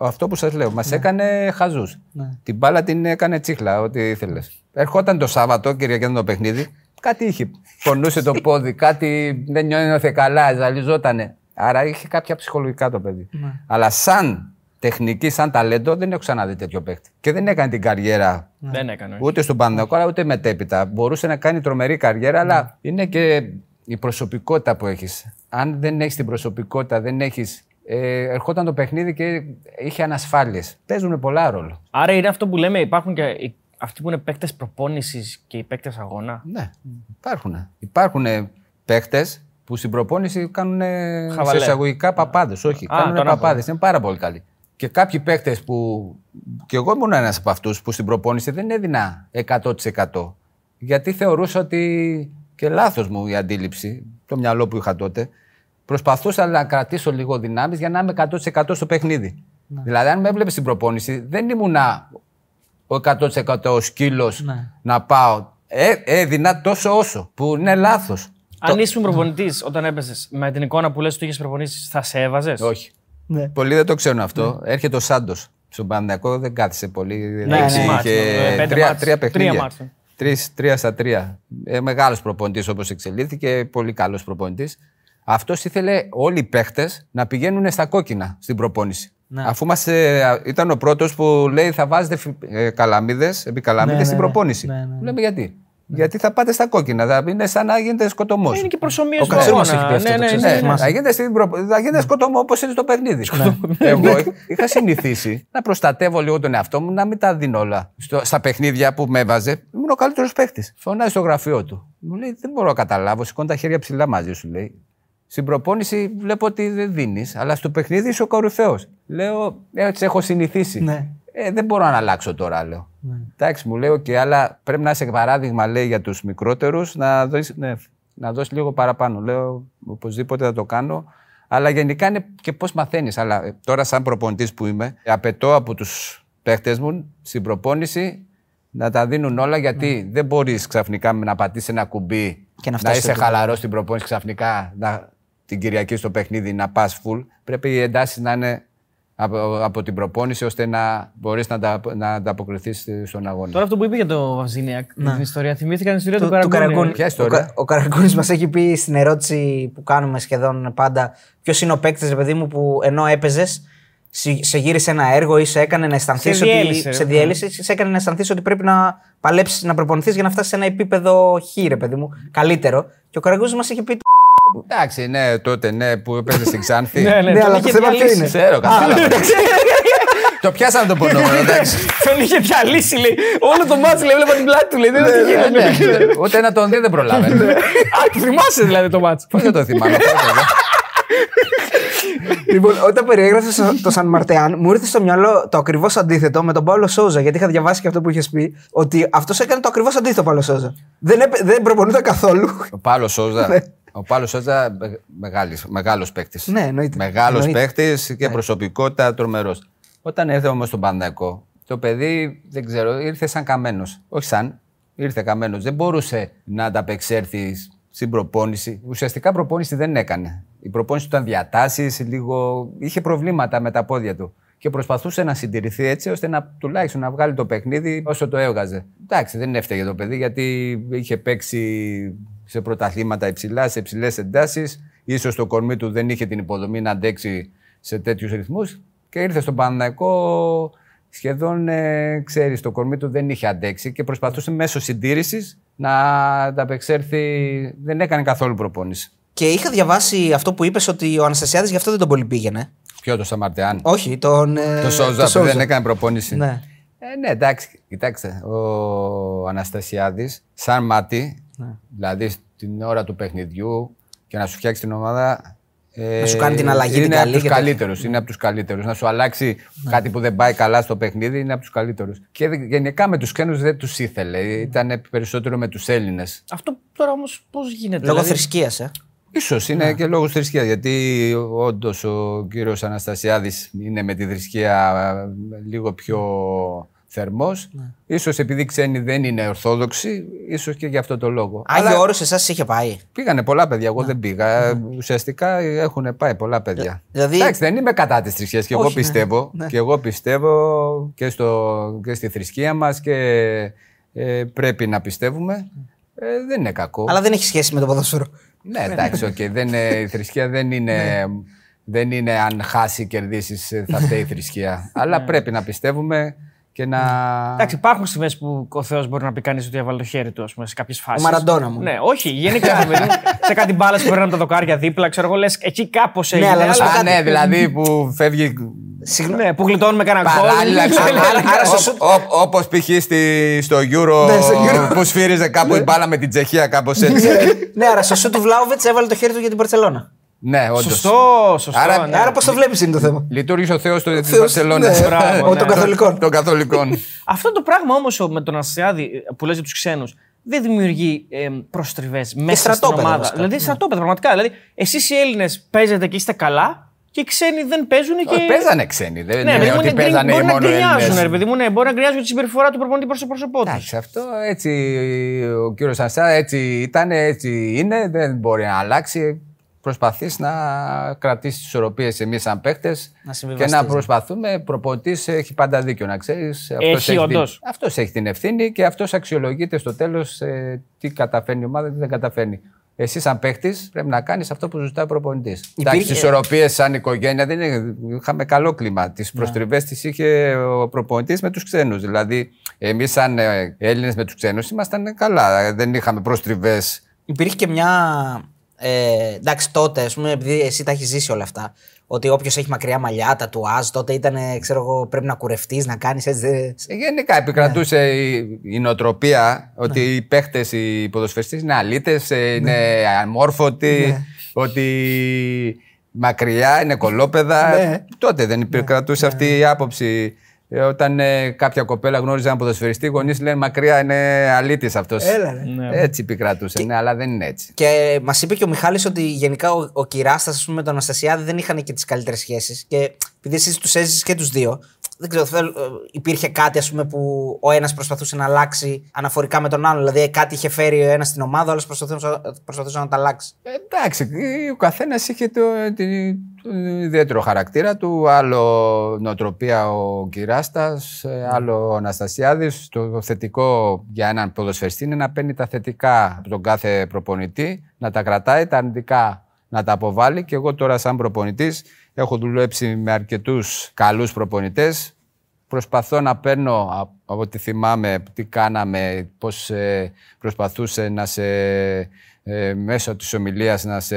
C: Αυτό που σας λέω. Μας έκανε χαζούς. Την μπάλα την έκανε τσίχλα, ό,τι ήθελες. Ερχόταν το Σάββατο, Κυριακή το παιχνίδι, κάτι είχε. Πονούσε το πόδι, κάτι δεν νιώθει καλά, ζαλιζότανε. Άρα είχε κάποια ψυχολογικά το παιδί. Αλλά σαν τεχνική, σαν ταλέντο, δεν έχω ξαναδεί τέτοιο παίχτη. Και δεν έκανε την καριέρα
B: Δεν έκανε. όχι.
C: ούτε στον Παναγιώτο, αλλά ούτε μετέπειτα. Μπορούσε να κάνει τρομερή καριέρα, αλλά είναι και η προσωπικότητα που έχεις. Αν δεν έχεις την προσωπικότητα, δεν έχεις. Ε, ερχόταν το παιχνίδι και είχε ανασφάλειες. Παίζουν πολλά ρόλο.
B: Άρα είναι αυτό που λέμε, υπάρχουν και οι- αυτοί που είναι παίκτες προπόνησης και οι παίκτες αγώνα.
C: Ναι, υπάρχουν. Υπάρχουν παίχτε που στην προπόνηση κάνουν σε
B: Χαβαλέ.
C: εισαγωγικά παπάδες. Όχι,
B: Α,
C: κάνουν
B: τον έχω.
C: παπάδες. Είναι πάρα πολύ καλοί. Και κάποιοι παίχτε που. και εγώ ήμουν ένας από αυτούς που στην προπόνηση δεν έδινα 100%. Γιατί θεωρούσα ότι. και λάθος μου η αντίληψη, το μυαλό που είχα τότε. Προσπαθούσα να κρατήσω λίγο δυνάμεις για να είμαι 100% στο παιχνίδι. Δηλαδή, αν με έβλεπες στην προπόνηση, δεν ήμουνα ο 100% σκύλος
A: Ναι.
C: να πάω. Ε, έδινα τόσο όσο, που είναι λάθος.
B: Αν ήσουν προπονητής όταν έπαιζες με την εικόνα που λες ότι είχες προπονήσεις, θα σε έβαζες;
C: Όχι.
A: Ναι.
C: Πολλοί δεν το ξέρουν αυτό. Έρχεται ο Σάντος. Στον Παναδιακό δεν κάθισε πολύ.
A: Ναι,
C: Εντάξει,
A: ναι.
B: μάτς,
C: είχε
B: ε, πέντε
C: τρία,
B: μάτς.
C: τρία
B: Τρία
C: παιχνίδια.
B: μάτς, ε.
C: Τρεις, τρία στα τρία. Ε, Μεγάλος προπονητής όπως εξελίχθηκε. Πολύ καλός προπονητής. Αυτός ήθελε όλοι οι παίχτες να πηγαίνουν στα κόκκινα στην προπόνηση. Αφού μας, ε, ήταν ο πρώτος που λέει θα βάζετε ε, καλαμίδες, επί καλαμίδες
A: Ναι, ναι,
C: στην
A: ναι.
C: προπόνηση.
A: Ναι, ναι, ναι.
C: Λέμε γιατί. Γιατί θα πάτε στα κόκκινα. Θα είναι σαν να γίνεται σκοτωμός.
B: Είναι και προσωμείωση
A: Ο
B: του
A: Κατσούρμας
B: αγώνα.
A: έχει πει αυτό,
B: Ναι,
A: το
B: ναι,
A: ξέρεις.
B: ναι,
C: Ναι,
B: ναι.
A: θυμάσαι.
C: θα γίνεται, στην προ... θα γίνεται σκοτωμό όπως είναι στο παιχνίδι. Εγώ είχα συνηθίσει να προστατεύω λίγο τον εαυτό μου, να μην τα δίνω όλα. Στο, στα παιχνίδια που με έβαζε, ήμουν ο καλύτερος παίχτη. Φωνάζει στο γραφείο του. Μου λέει: Δεν μπορώ να καταλάβω, σηκώνει τα χέρια ψηλά μαζί σου, λέει. Στην προπόνηση βλέπω ότι δεν δίνεις, αλλά στο παιχνίδι είσαι ο κορυφαίο. Λέω: Έτσι έχω συνηθίσει.
A: Ναι.
C: Ε, δεν μπορώ να αλλάξω τώρα, λέω. Εντάξει, μου λέει: «Ok, αλλά πρέπει να είσαι παράδειγμα, λέει, για τους μικρότερους να δώσεις ναι, να δώσεις λίγο παραπάνω. Λέω: Οπωσδήποτε θα το κάνω. Αλλά γενικά είναι και πώς μαθαίνεις. Αλλά ε, τώρα, σαν προπονητής που είμαι, απαιτώ από τους παίχτες μου στην προπόνηση να τα δίνουν όλα γιατί δεν μπορείς ξαφνικά να πατήσεις ένα κουμπί
A: Ναι. Και να
C: να,
A: φτάσεις στο
C: είσαι
A: επίπεδο.
C: χαλαρός στην προπόνηση ξαφνικά να, την Κυριακή στο παιχνίδι να πας full. Πρέπει οι εντάσεις να είναι από, από την προπόνηση ώστε να μπορείς να, τα, να ανταποκριθείς στον αγώνα.
B: Τώρα αυτό που είπε για το Βαζίνιακ, την ιστορία, θυμήθηκα την ιστορία του,
A: του, του
B: Καραγκούνη.
A: Καραγκούνη.
C: Ποια
A: Ο,
C: ιστορία;
A: Κα- ο Καραγκούνης μας έχει πει στην ερώτηση που κάνουμε σχεδόν πάντα, ποιος είναι ο παίκτης, ρε παιδί μου, που ενώ έπαιζες, σε γύρισε ένα έργο ή σε έκανε να αισθανθείς
B: Σε
A: ότι.
B: διέλυσε,
A: σε
B: ρε.
A: διέλυσε, σε έκανε να αισθανθείς ότι πρέπει να παλέψεις, να προπονηθείς για να φτάσεις σε ένα επίπεδο χ, ρε παιδί μου, καλύτερο. Και ο Καραγκούνης μας έχει πει.
C: Εντάξει, ναι, τότε ναι, που έπαιζε στην Ξάνθη.
B: Ναι, ναι,
A: Ναι,
B: τον
A: αλλά
B: είχε
A: το θέμα ποιο
B: διαλύσει.
A: είναι;
C: Ξέρω, κατάλαβα. το πιάσαμε το πονόμενο, εντάξει.
B: Τον είχε διαλύσει, λέει. Όλο το μάτσο, λέει, βλέπα την πλάτη του, λέει. Δεν τι γίνεται.
C: Ναι, Ούτε να τον δει δεν προλάβαινε.
B: Α, το θυμάσαι δηλαδή το μάτσο.
C: Πώ δεν το θυμάμαι. πώς το δω.
A: λοιπόν, όταν περιέγραφε το Σαν Μαρτεάν, μου ήρθε στο μυαλό το ακριβώς αντίθετο με τον Παύλο Σόζα. Γιατί είχα διαβάσει και αυτό που είχες πει, ότι αυτός έκανε το ακριβώς αντίθετο ο Παύλο Σόζα. Δεν, έπαι- δεν προπονούνταν καθόλου.
C: Ο Πάλο Σόζα. Ο Πάλος Σόζα, μεγάλος παίκτης.
A: Ναι, εννοείται.
C: Μεγάλος
A: Εννοείται.
C: παίκτης και προσωπικότητα τρομερός. Όταν ήρθε όμως στον Πανδακό, το παιδί δεν ξέρω, ήρθε σαν καμένος. Όχι σαν, ήρθε καμένος. Δεν μπορούσε να ανταπεξέλθει στην προπόνηση. Ουσιαστικά προπόνηση δεν έκανε. Η προπόνηση του ήταν διατάσεις, λίγο. είχε προβλήματα με τα πόδια του. Και προσπαθούσε να συντηρηθεί έτσι ώστε να τουλάχιστον να βγάλει το παιχνίδι όσο το έβγαζε. Εντάξει, δεν έφταιγε το παιδί γιατί είχε παίξει σε πρωταθλήματα υψηλά, σε υψηλές εντάσεις. σω το κορμί του δεν είχε την υποδομή να αντέξει σε τέτοιους ρυθμούς. Και ήρθε στον Παναναϊκό σχεδόν, ε, ξέρεις, το κορμί του δεν είχε αντέξει και προσπαθούσε μέσω συντήρησης να ανταπεξέλθει. Δεν έκανε καθόλου προπόνηση.
A: Και είχα διαβάσει αυτό που είπες ότι ο Αναστασιάδης γι' αυτό δεν τον πολύ πήγαινε.
C: Ποιο το Σαμαρτεάν.
A: Όχι, τον. ε,
C: το Σόζα που δεν έκανε προπόνηση.
A: Ναι.
C: Ε, ναι, εντάξει, κοιτάξτε. Ο Αναστασιάδης, σαν μάτι,
A: Ναι.
C: δηλαδή την ώρα του παιχνιδιού και να σου φτιάξει την ομάδα. ε,
A: Να σου κάνει την αλλαγή την
C: είναι
A: καλή
C: από
A: και
C: του
A: τέτοια.
C: καλύτερους. Είναι από τους καλύτερους. Να σου αλλάξει κάτι που δεν πάει καλά στο παιχνίδι είναι από τους καλύτερους. Και γενικά με τους ξένους δεν τους ήθελε. Ήταν περισσότερο με τους Έλληνες.
B: Αυτό τώρα όμως πώς γίνεται.
A: Λόγω
B: δηλαδή,
A: θρησκείας, ε.
C: Ίσως είναι και λόγω θρησκείας. Γιατί όντως ο κύριος Αναστασιάδης είναι με τη θρησκεία ε, λίγο πιο θερμός.
A: Ναι.
C: Ίσως επειδή ξένοι δεν είναι ορθόδοξοι, ίσως και γι' αυτό το λόγο.
A: Άγιο
C: Αλλά
A: όρος εσάς είχε πάει.
C: πήγανε πολλά παιδιά. Εγώ δεν πήγα.
A: Ναι.
C: Ουσιαστικά έχουν πάει πολλά παιδιά.
A: Δηλαδή-
C: Εντάξει, δεν είμαι κατά της θρησκείας και εγώ
A: Όχι, ναι.
C: πιστεύω. Και εγώ πιστεύω και, στο, και στη θρησκεία μας και ε, πρέπει να πιστεύουμε. Ε, δεν είναι κακό.
A: Αλλά δεν έχει σχέση με το ποδόσφαιρο.
C: Ναι, εντάξει, οκ. δεν, είναι- η θρησκεία δεν είναι, δεν είναι αν χάσει κερδίσεις θα φταίει η θρησκεία. Αλλά πρέπει να πιστεύουμε και να.
B: Εντάξει, υπάρχουν στιγμές που ο Θεός μπορεί να πει κανείς ότι έβαλε το χέρι του ας πούμε, σε κάποιες φάσεις.
A: Ο Μαραντόνα μου.
B: Ναι, όχι, γενικά. ρε παιδί μου, σε κάτι μπάλες που παίρνουν τα δοκάρια δίπλα, ξέρω εγώ, λες εκεί κάπως έγινε.
A: αλλά να σου πω
C: Α,
A: κάτι.
C: ναι, δηλαδή που φεύγει.
A: Συγγνώμη.
B: Ναι, που γλιτώνουμε κανένα γκολ.
C: Παράλληλα, ξέρω,
A: άρα- άρα στο σουτ-
C: Όπως π.χ. στη- στο Euro
A: Ναι, στο Euro.
C: που σφύριζε κάπου η μπάλα με την Τσεχία, κάπως έτσι.
A: ναι, άρα στο σου του Βλάουβιτς έβαλε το χέρι του για την Παρσελώνα.
C: Ναι, όντως.
B: Σωστό, σωστό.
C: Άρα-
B: ναι.
A: Άρα πώς το βλέπεις είναι το θέμα;
C: Λειτουργήσε ο Θεός της
A: Θεός,
C: Βαρσελόνας.
A: ναι,
B: Μπράβο,
A: ο
B: ναι.
A: των Καθολικών.
C: Των Καθολικών.
B: Αυτό το πράγμα όμως με τον Αστιάδη που λες για τους ξένους δεν δημιουργεί ε, προστριβές μέσα στην
A: στρατόπεδα
B: ομάδα.
A: βασικά.
B: Δηλαδή στρατόπεδα, πραγματικά. Δηλαδή, εσείς οι Έλληνες παίζετε και είστε καλά και οι ξένοι δεν παίζουν και.
C: Όχι, Παίζανε ξένοι. Δεν
B: Ναι,
C: είναι
B: παιδί μου,
C: ότι
B: είναι γκριν-
C: παίζανε
B: μπορεί να
C: μόνο
B: γκρινιάζουν, ρε
C: Έλληνες.
B: παιδί μου, ναι, μπορεί να γκρινιάζουν τη συμπεριφορά του προπονητή προς το πρόσωπό τους.
C: Εντάξει, αυτό έτσι ο κύριος Ασά έτσι ήταν, έτσι είναι, δεν μπορεί να αλλάξει. Προσπαθείς να κρατήσεις τις ισορροπίες εμείς σαν παίχτε
A: Να
C: και
A: συμβιβαστείς,
C: να
A: ναι.
C: προσπαθούμε. Προπονητής έχει πάντα δίκιο, να ξέρεις.
B: Έχει, όντως.
C: Αυτός έχει την ευθύνη και αυτός αξιολογείται στο τέλος τι καταφέρνει η ομάδα, τι δεν καταφέρνει. Εσύ, σαν παίχτη, πρέπει να κάνεις αυτό που ζητάει ο προπονητής. Εντάξει,
A: Υπήρχε-
C: τις ισορροπίες σαν οικογένεια δεν είναι, είχαμε καλό κλίμα. Τις προστριβές τις είχε ο προπονητής με τους ξένους. Δηλαδή, εμείς, σαν Έλληνες με τους ξένους, ήμασταν καλά. Δεν είχαμε προστριβές.
A: Υπήρχε και μια. Ε, εντάξει, τότε, ας πούμε, επειδή εσύ τα έχεις ζήσει όλα αυτά, ότι όποιος έχει μακριά μαλλιά, τα του άζ, τότε ήταν, ξέρω εγώ, πρέπει να κουρευτείς, να κάνεις έτσι. δεν-
C: Ε, Γενικά επικρατούσε η, η νοοτροπία ότι οι παίχτες, οι ποδοσφαιριστές είναι αλήτες, είναι αμόρφωτοι, ότι μακριά είναι κολόπεδα.
A: Ναι.
C: Τότε δεν επικρατούσε αυτή η άποψη. Ε, Όταν ε, κάποια κοπέλα γνώριζε έναν ποδοσφαιριστή, οι γονείς λένε μακριά είναι αλήτης αυτός.
A: Έλα, ρε.
B: Ναι.
C: Έτσι επικρατούσε, ναι, αλλά δεν είναι έτσι.
A: Και μας είπε και ο Μιχάλης ότι γενικά ο, ο Κυράστας, ας πούμε, με τον Αναστασιάδη δεν είχαν και τις καλύτερες σχέσεις. Και επειδή εσύ τους έζησες και τους δύο, δεν ξέρω, θέλω, ε, υπήρχε κάτι ας πούμε, που ο ένας προσπαθούσε να αλλάξει αναφορικά με τον άλλον. Δηλαδή κάτι είχε φέρει ο ένας στην ομάδα, ο άλλος προσπαθούσε, προσπαθούσε να τα αλλάξει.
C: Ε, Εντάξει, ο καθένας είχε το, την- τον ιδιαίτερο χαρακτήρα του. Άλλο νοοτροπία ο Κυράστας, άλλο ο Αναστασιάδης. Το θετικό για έναν ποδοσφαιριστή είναι να παίρνει τα θετικά από τον κάθε προπονητή, να τα κρατάει, τα αρνητικά να τα αποβάλει. Και εγώ τώρα, σαν προπονητής, έχω δουλέψει με αρκετούς καλούς προπονητές. Προσπαθώ να παίρνω α- από ό,τι θυμάμαι τι κάναμε, πώς ε, προσπαθούσε να σε, ε, μέσω της ομιλίας να σε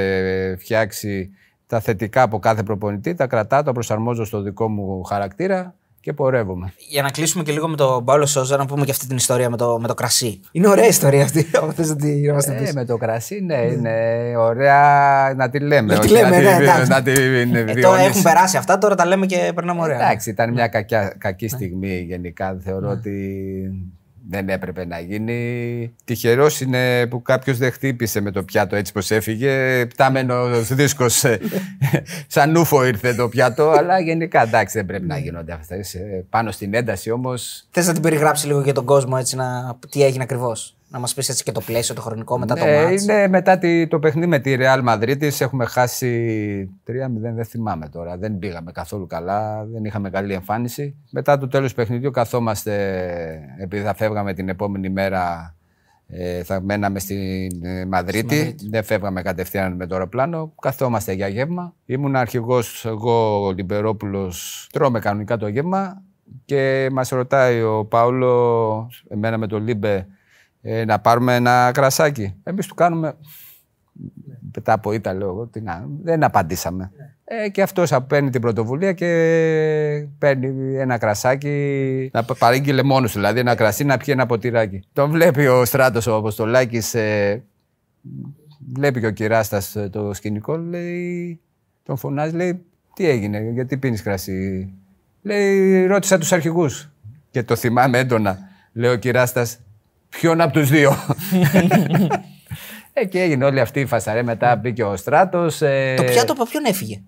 C: φτιάξει τα θετικά από κάθε προπονητή, τα κρατάω, τα προσαρμόζω στο δικό μου χαρακτήρα και πορεύομαι.
A: Για να κλείσουμε και λίγο με τον Παύλο Σόζα, να πούμε και αυτή την ιστορία με το, με το κρασί. Είναι ωραία ιστορία αυτή, αν θες να τη να μας την
C: Ε,
A: πεις.
C: με το κρασί, ναι, είναι ωραία να τη λέμε.
A: Να τη
C: όχι
A: λέμε,
C: να
A: ναι,
C: τη-
A: εντάξει.
C: να τη
A: Ε, τώρα
C: βιώνεις.
A: έχουν περάσει αυτά, τώρα τα λέμε και περνάμε ωραία.
C: Εντάξει, ήταν μια κακιά, κακή στιγμή γενικά. Θεωρώ ότι δεν έπρεπε να γίνει. Τυχερός είναι που κάποιος δεν χτύπησε με το πιάτο έτσι πως έφυγε. Πτάμενος δίσκος. σαν ούφο ήρθε το πιάτο. Αλλά γενικά εντάξει, δεν πρέπει να γίνονται αυτέ. Πάνω στην ένταση όμως.
A: Θες να την περιγράψεις λίγο για τον κόσμο, έτσι, να... τι έγινε ακριβώς; Να μας πεις έτσι και το πλαίσιο, το χρονικό μετά το
C: Ναι,
A: μάτς.
C: είναι μετά τη- το παιχνίδι με τη Real Madrid. Έχουμε χάσει 3-0, δεν θυμάμαι τώρα. Δεν πήγαμε καθόλου καλά, δεν είχαμε καλή εμφάνιση. Μετά το τέλος του παιχνιδιού καθόμαστε, επειδή θα φεύγαμε την επόμενη μέρα, ε, θα μέναμε στην ε, Μαδρίτη. Δεν φεύγαμε κατευθείαν με το αεροπλάνο. Καθόμαστε για γεύμα. Ήμουν αρχηγός εγώ, ο Λιμπερόπουλος. Τρώμε κανονικά το γεύμα και μας ρωτάει ο Πάολο, εμένα με τον Λίμπε, ε, να πάρουμε ένα κρασάκι. Εμείς του κάνουμε. Μετά από ήττα λέω εγώ, τι να, δεν απαντήσαμε. Ε, και αυτός παίρνει την πρωτοβουλία και παίρνει ένα κρασάκι, να πα- παρήγγειλε μόνος του, δηλαδή ένα κρασί να πιει ένα ποτηράκι. Τον βλέπει ο Στράτος ο Αποστολάκης, ε, βλέπει και ο Κυράστας ε, το σκηνικό, λέει, τον φωνάζει, λέει, τι έγινε, γιατί πίνεις κρασί; Λέει, ρώτησα τους αρχηγούς και το θυμάμαι έντονα. Λέει ο Κυράστας, ποιον από τους δύο. ε, και έγινε όλη αυτή η φασαρέ. Μετά μπήκε ο Στράτος. ε,
A: Το πιάτο από ποιον έφυγε;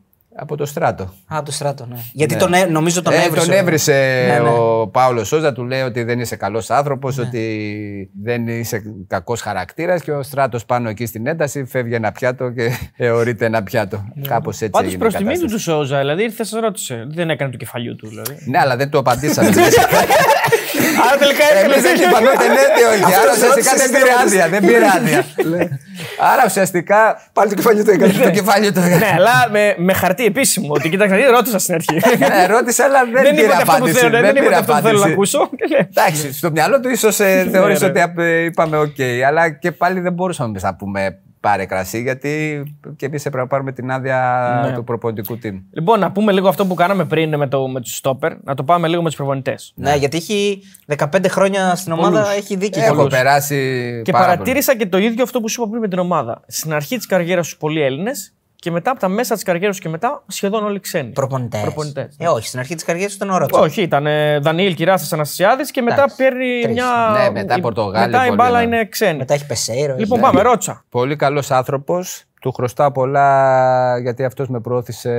C: Από το στράτο.
A: Α, το στράτο, ναι. Γιατί τον, έ- νομίζω τον
C: Ε,
A: έβρισε.
C: τον έβρισε
A: Ναι, ναι.
C: ο Πάολο Σόζα, του λέει ότι δεν είσαι καλός άνθρωπος, ότι δεν είσαι κακός χαρακτήρας και ο στράτος πάνω εκεί στην ένταση φεύγει ένα πιάτο και εωρείται ένα πιάτο. Κάπως έτσι
B: Πάντως
C: έγινε. η
B: προς τιμή του
C: κατάσταση.
B: του Σόουζα, δηλαδή ήρθε, σας ρώτησε. Δεν έκανε του κεφαλιού του, δηλαδή.
C: Ναι, αλλά δεν του απαντήσαμε.
B: Άρα τελικά
C: Εμείς δεν είπαμε ούτε ναι, ούτε όχι. Άρα ουσιαστικά δεν πήρε άδεια. Δεν πήρε άδεια. Άρα ουσιαστικά.
A: Πάλι το κεφάλι του έκανε.
C: Το κεφάλι του.
B: Ναι, αλλά με, με χαρτί επίσημο. Ότι κοίταξε, να δει, ρώτησα στην αρχή.
C: Ναι, ρώτησε, αλλά δεν
B: Δεν
C: πήρε
B: είπατε αυτό που
C: απάντηση.
B: θέλω, δεν
C: πήρε
B: είπατε αυτό που θέλω να
C: απάντηση.
B: ακούσω. Και λέει,
C: Εντάξει, στο μυαλό του ίσως θεώρησε
B: ναι.
C: ότι απ- είπαμε οκ, αλλά και πάλι δεν μπορούσαμε εμείς να πούμε πάρε κρασί, γιατί και εμείς έπρεπε να πάρουμε την άδεια
B: Ναι.
C: του προπονητικού team.
B: Λοιπόν, να πούμε λίγο αυτό που κάναμε πριν με, το, με του στόπερ, να το πάμε λίγο με τους προπονητές.
A: Ναι, γιατί έχει 15 χρόνια στην ομάδα, έχει δίκιο.
C: Έχω
A: πολλούς.
C: περάσει.
B: Και
C: πάρα
B: παρατήρησα και το ίδιο αυτό που σου είπα πριν με την ομάδα. Στην αρχή της καριέρας σου πολλοί Έλληνες και μετά από τα μέσα της καριέρας σου και μετά σχεδόν όλοι ξένοι.
A: Προπονητές.
B: Προπονητές,
A: Ε, όχι, στην αρχή της καριέρας ήταν ο Ρότσο.
B: Όχι, ήταν ε, Δανιήλ Κυράστα Αναστασιάδης και μετά
A: Εντάξει,
B: παίρνει
A: τρεις.
B: μια.
C: Ναι, μετά
B: η-
C: Πορτογάλοι
B: Μετά η
C: πολύ,
B: μπάλα
C: ναι.
B: είναι ξένη.
A: Μετά έχει Πεσέιρο.
B: Λοιπόν,
A: έχει-
B: πάμε, ρώτσα.
C: Πολύ καλός άνθρωπος. Του χρωστάω πολλά γιατί αυτός με προώθησε,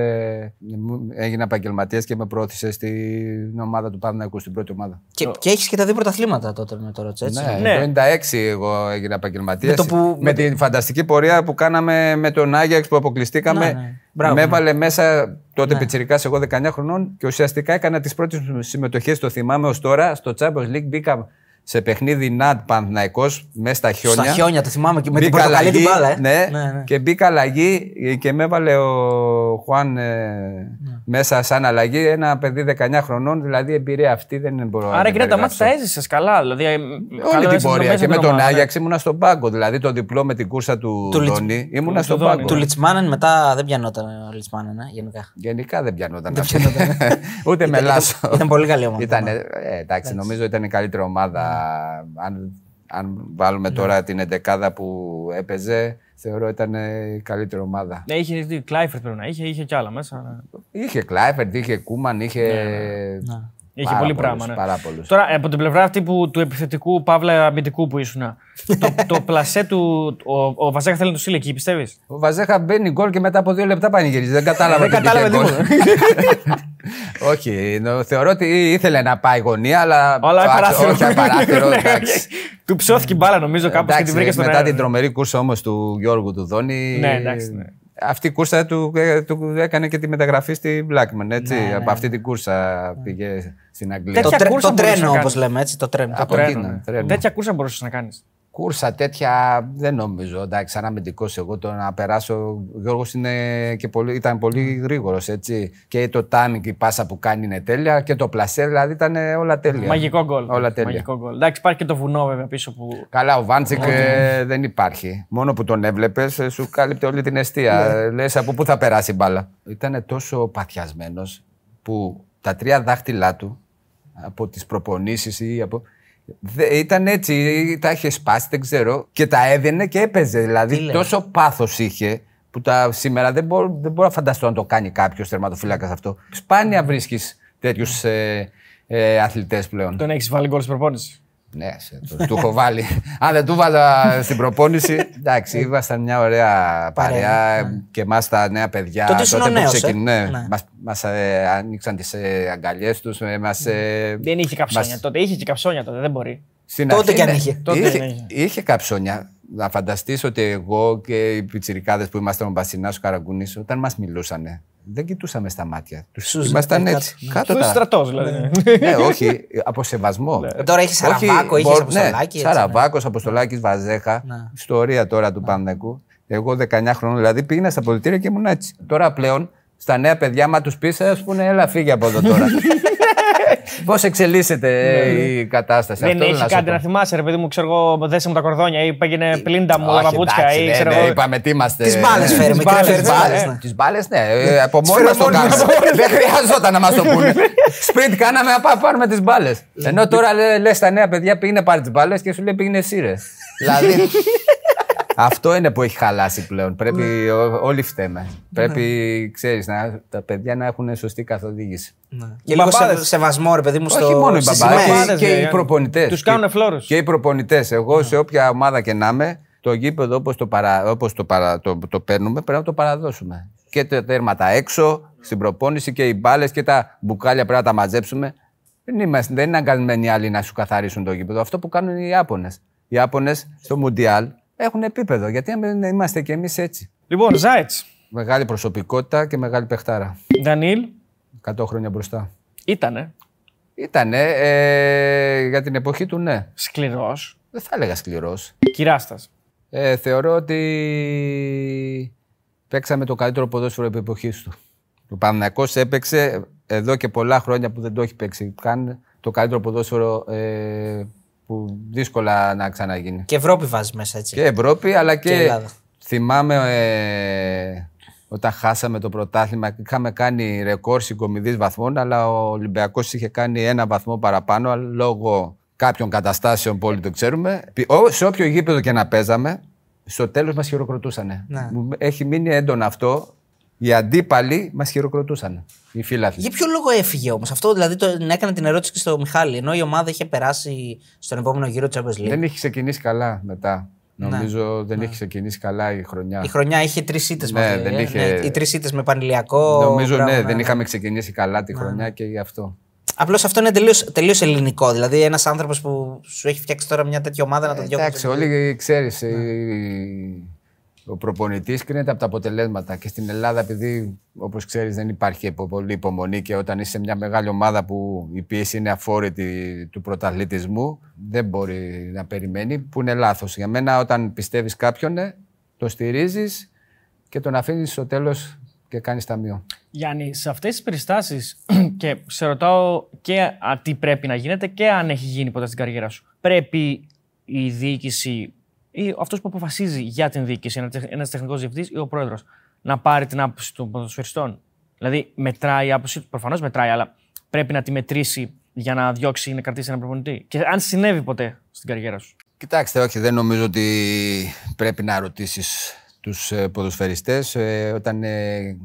C: έγινα επαγγελματίας και με προώθησε στην ομάδα του Παναθηναϊκού, στην πρώτη ομάδα.
A: Και, και έχεις και τα δύο πρωταθλήματα τότε με το Ρότσο, έτσι.
C: Ναι,
B: Ναι.
C: το 96 εγώ έγινα επαγγελματίας.
A: Με το που-
C: με τη φανταστική πορεία που κάναμε με τον Άγιαξ που αποκλειστήκαμε.
A: Ναι, ναι. Μπράβο,
C: με
A: ναι.
C: έβαλε μέσα τότε πιτσιρικάς εγώ 19 χρονών και ουσιαστικά έκανα τις πρώτες συμμετοχές, το θυμάμαι ως τώρα, στο Champions League μπήκα σε παιχνίδι ΝΑΤ Παναθηναϊκός μέσα στα χιόνια.
A: Στα χιόνια, το θυμάμαι και με την
C: Μπήκα
A: πορτοκαλί την
C: αλλαγή,
A: μπάλα, ε.
C: Ναι,
A: ναι, ναι.
C: και μπήκα αλλαγή και με έβαλε ο Χουάν ε,
A: Ναι.
C: μέσα σαν αλλαγή ένα παιδί 19 χρονών, δηλαδή εμπειρία αυτή δεν μπορώ να
B: Άρα
C: την
B: και τα μάτια
C: περιγράψω.
B: τα έζησες καλά. Δηλαδή, ε,
C: Όλη την πορεία και με τον
B: Άγιαξ.
C: Άγιαξ ήμουνα στον πάγκο. Δηλαδή το διπλό με την κούρσα του,
A: Του Λιτς-
C: Δόνη ήμουνα
B: του
C: στον
B: Δόνη,
C: πάγκο.
A: Του Λιτσμάνεν μετά δεν πιανόταν ο Λιτσμάνεν, ε, γενικά.
C: Γενικά δεν πιανόταν. αυτή. Ούτε με
A: Ήταν-
C: λάσο.
A: ήταν- ήταν πολύ καλή ομάδα.
C: Ήταν, ε, εντάξει, νομίζω ήταν η καλύτερη ομάδα. Αν, αν βάλουμε τώρα την εντεκάδα που έπαιζε, θεωρώ ήταν ε, η καλύτερη ομάδα.
B: Ναι, είχε δει Κλάιφερτ πρέπει να είχε, είχε κι άλλα μέσα.
C: Είχε Κλάιφερντ, είχε Κούμαν, είχε.
B: Είχε
C: πάρα
B: πολύ
C: πολλούς,
B: πράγμα. Ναι.
C: Πάρα πολλούς.
B: Τώρα, από την πλευρά αυτή που, του επιθετικού παύλα αμυντικού που ήσουν, το, το πλασέ του. Ο, ο Βαζέχα θέλει να το στείλει εκεί, πιστεύεις;
C: Ο Βαζέχα μπαίνει γκολ και μετά από δύο λεπτά πανηγυρίζει. Δεν κατάλαβα.
B: Δεν
C: τι
B: κατάλαβε
C: πήγε γκολ.
B: τίποτα.
C: Όχι, νο- θεωρώ ότι ήθελε να πάει γωνία, αλλά.
B: Αλλά
C: Α,
B: παράθυρο.
C: Όχι, παράθυρο.
B: Ναι,
C: εντάξει.
B: Του υψώθηκε η μπάλα νομίζω κάπως και
C: Εντάξει,
B: την βρήκε στον
C: μετά
B: αέρα.
C: την τρομερή κούρσα όμως του Γιώργου του Δόνη.
B: Ναι, εντάξει, ναι.
C: Αυτή η κούρσα του, ε, του έκανε και τη μεταγραφή στη Blackburn. Έτσι.
A: Ναι,
C: Από αυτή την κούρσα πήγε στην Αγγλία.
B: Τέτοια
A: Το, τρέ-
B: κούρσα
A: το
B: μπορούσε
A: τρένο,
B: να
A: όπως
B: κάνεις.
A: λέμε, έτσι. Το τρένο.
C: Από
B: Τρένο,
C: εκεί,
B: ναι.
C: τρένο.
B: Τέτοια κούρσα μπορούσες να κάνεις.
C: Κούρσα τέτοια δεν νομίζω. Εντάξει, σαν αμυντικός εγώ το να περάσω. Ο Γιώργο ήταν πολύ γρήγορος. Και το timing, η πάσα που κάνει είναι τέλεια και το πλασέ δηλαδή ήταν όλα τέλεια.
B: Μαγικό γκολ.
C: Όλα τέλεια.
B: Μαγικό γκολ. Εντάξει, υπάρχει και το βουνό βέβαια πίσω που.
C: Καλά, ο Βάντσικ ε, δεν υπάρχει. Μόνο που τον έβλεπες, σου κάλυπτε όλη την αιστεία. Λες από πού θα περάσει η μπάλα. Ήταν τόσο παθιασμένος που τα τρία δάχτυλά του από τις προπονήσεις ή από. Δε, ήταν έτσι, τα είχε σπάσει, δεν ξέρω, και τα έδαινε και έπαιζε. Δηλαδή
A: λέει;
C: τόσο πάθος είχε που τα, σήμερα δεν μπορώ, δεν μπορώ να φανταστώ να το κάνει κάποιος τερματοφύλακας αυτό. Σπάνια βρίσκεις τέτοιους ε, ε, αθλητές πλέον.
B: Τον έχεις βάλει γκολ στην προπόνησης.
C: Ναι, σε, το, του έχω βάλει. Αν δεν του βάλα στην προπόνηση. Εντάξει, ήμασταν μια ωραία παρέα και εμάς τα νέα παιδιά.
A: Τότε ήσουν ο
C: που
A: νέος, ε.
C: ξεκιν- ναι,
A: Ναι.
C: Μας, μας ε, άνοιξαν τις ε, αγκαλιές τους. Ε, μας, ε,
B: Δεν είχε καψόνια
C: μας-
B: τότε. Είχε και καψόνια τότε, δεν μπορεί.
C: στην
A: Τότε
C: αρχή,
A: κι αν
C: ναι,
A: είχε.
B: Τότε
C: είχε,
B: δεν είχε.
C: είχε καψόνια. Να φανταστείς ότι εγώ και οι πιτσιρικάδες που ήμασταν ο Μπασινάς, ο Καραγκούνης, όταν μας μιλούσαν, δεν κοιτούσαμε στα μάτια. Τους
A: Σου
C: ήμασταν
A: ζητάει
C: έτσι.
A: κάτω,
C: Κάτω
B: Το
C: τα-
B: στρατός δηλαδή.
C: ναι, όχι, από σεβασμό.
A: Ε, Τώρα έχεις Σαραβάκο,
C: Όχι,
A: είχε
C: μπο-
A: Αποστολάκη.
C: Ναι,
A: έτσι,
C: Σαραβάκος, Αποστολάκης, Βαζέχα.
A: Ναι.
C: Ιστορία τώρα του Πανδεκού. Εγώ 19 χρόνων δηλαδή πήγαινα στα πολιτήρια και ήμουν έτσι. Τώρα πλέον στα νέα παιδιά, μα τους πεις, ας πούνε, έλα φύγε από εδώ τώρα. Πώς εξελίσσεται η κατάσταση.
B: Δεν
C: Αυτό
B: έχει
C: θέλω να σου
B: κάτι
C: πω.
B: να θυμάσαι, ρε παιδί μου, ξέρω εγώ, δέσε μου τα κορδόνια ή πήγαινε πλύντα μου τα
C: Όχι,
B: παπούτσια
C: εντάξει,
B: ή
C: ναι,
B: ξέρω
C: ναι,
B: εγώ.
C: είπαμε τι είμαστε.
A: Τις μπάλες φέρε,
B: Τις
A: μικρέ
B: μπάλες,
A: φέρε τις
B: ναι,
A: μπάλες,
B: ναι.
A: ναι.
C: Τις μπάλες, ναι. ε, Από μόνοι μας το κάναμε. Δεν χρειαζόταν να μας το πούνε. Σπριντ κάναμε να πάμε πάρουμε τις μπάλες. Ενώ τώρα λες στα νέα παιδιά πήγαινε πάρει τις μπάλες και σου λέει πήγαινε εσύ ρε. Δηλαδή. Αυτό είναι που έχει χαλάσει πλέον. Πρέπει ό- όλοι φταίμε. Πρέπει, ξέρεις, τα παιδιά να έχουν σωστή καθοδήγηση.
A: Και λίγο σε,
B: μπαμπάδες.
A: σεβασμό, ρε παιδί μου, στο.
C: Όχι μόνο οι
A: στις
C: μπαμπάδες,
A: σημαίες.
C: και, και οι
B: δηλαδή.
C: προπονητές.
B: Τους κάνουνε φλόρους.
C: Και οι προπονητές. Εγώ σε όποια ομάδα και να είμαι, το γήπεδο όπως το, παρα, όπως το, παρα, το, το παίρνουμε πρέπει να το παραδώσουμε. Και τα τέρματα έξω, στην προπόνηση και οι μπάλες και τα μπουκάλια πρέπει να τα μαζέψουμε. Δεν, είμαστε, δεν είναι αγκαλμένοι άλλοι να σου καθαρίσουν το γήπεδο. Αυτό που κάνουν οι Ιάπωνες. Οι Ιάπωνες στο Μουντιάλ έχουν επίπεδο. Γιατί δεν είμαστε κι εμείς έτσι.
B: Λοιπόν, Ζάιτς.
C: Μεγάλη προσωπικότητα και μεγάλη παιχτάρα.
B: Ντανίλ.
C: 100 χρόνια μπροστά.
B: Ήτανε.
C: Ήτανε. Ε, για την εποχή του, ναι.
B: Σκληρός.
C: Δεν θα έλεγα σκληρός.
B: Κυράστας.
C: Ε, θεωρώ ότι παίξαμε το καλύτερο ποδόσφαιρο επί εποχής του. Ο Παναθηναϊκός έπαιξε εδώ και πολλά χρόνια που δεν το έχει παίξει καν το καλύτερο ποδόσφαιρο ε, που δύσκολα να ξαναγίνει.
A: Και Ευρώπη βάζεις μέσα έτσι.
C: Και Ευρώπη, αλλά και,
A: Και Ελλάδα.
C: θυμάμαι ε, όταν χάσαμε το πρωτάθλημα, είχαμε κάνει ρεκόρ συγκομιδής βαθμών, αλλά ο Ολυμπιακός είχε κάνει ένα βαθμό παραπάνω, αλλά λόγω κάποιων καταστάσεων που όλοι το ξέρουμε. Ό- Σε όποιο γήπεδο και να παίζαμε, στο τέλος μας χειροκροτούσαν.
A: Ναι.
C: Έχει μείνει έντονο αυτό. Οι αντίπαλοι μας χειροκροτούσαν. Οι φίλαθλοι.
A: Για ποιο λόγο έφυγε όμως; Αυτό δηλαδή το, έκανε την ερώτηση και στο Μιχάλη. Ενώ η ομάδα είχε περάσει στον επόμενο γύρο της Champions League.
C: Δεν έχει ξεκινήσει καλά μετά. Νομίζω δεν έχει ξεκινήσει καλά η χρονιά.
A: Ναι. Η χρονιά είχε τρεις ήττες
C: Ναι,
A: μαζί.
C: δεν
A: ε,
C: είχε-
A: ναι, οι τρεις ήττες με πανηλιακό.
C: Νομίζω
A: μπράβο,
C: ναι, δεν είχαμε ξεκινήσει καλά τη χρονιά και γι' αυτό.
A: Απλώς αυτό είναι τελείω ελληνικό. Δηλαδή, ένας άνθρωπος που σου έχει φτιάξει τώρα μια τέτοια ομάδα να το διώξει.
C: Εντάξει, όλοι ξέρεις.
A: Ναι.
C: Ο προπονητής κρίνεται από τα αποτελέσματα. Και στην Ελλάδα, επειδή όπως ξέρεις δεν υπάρχει υπο- πολύ υπομονή και όταν είσαι σε μια μεγάλη ομάδα που η πίεση είναι αφόρητη του πρωταθλητισμού, δεν μπορεί να περιμένει, που είναι λάθος. Για μένα, όταν πιστεύεις κάποιον, ε, το στηρίζεις και τον αφήνεις στο τέλος και κάνεις ταμείο.
B: Γιάννη, σε αυτές τις περιστάσεις και σε ρωτάω και α, τι πρέπει να γίνεται και αν έχει γίνει ποτέ στην καριέρα σου. Πρέπει η διοίκηση ή αυτός που αποφασίζει για την διοίκηση, ένας τεχνικός διευθυντής ή ο πρόεδρος, να πάρει την άποψη των ποδοσφαιριστών. Δηλαδή, μετράει η άποψη του. Προφανώς μετράει, αλλά πρέπει να τη μετρήσει για να διώξει ή να κρατήσει έναν προπονητή. Και αν συνέβη ποτέ στην καριέρα σου.
C: Κοιτάξτε, όχι, δεν νομίζω ότι πρέπει να ρωτήσεις τους ε, ποδοσφαιριστές ε, όταν ε,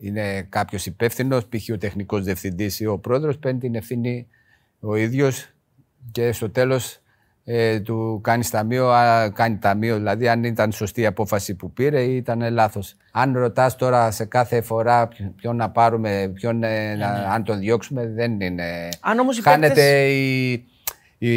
C: είναι κάποιος υπεύθυνος, π.χ. ο τεχνικός διευθυντής ή ο πρόεδρος, παίρνει την ευθύνη ο ίδιος και στο τέλος ε, του κάνει ταμείο, α, κάνει ταμείο, δηλαδή αν ήταν σωστή η απόφαση που πήρε ή ήταν λάθος. Αν ρωτάς τώρα σε κάθε φορά ποιο- ποιον να πάρουμε, ποιον, ε, να, αν τον διώξουμε, δεν είναι...
B: Αν όμως οι
C: Χάνεται
B: παίκτες-
C: η, η,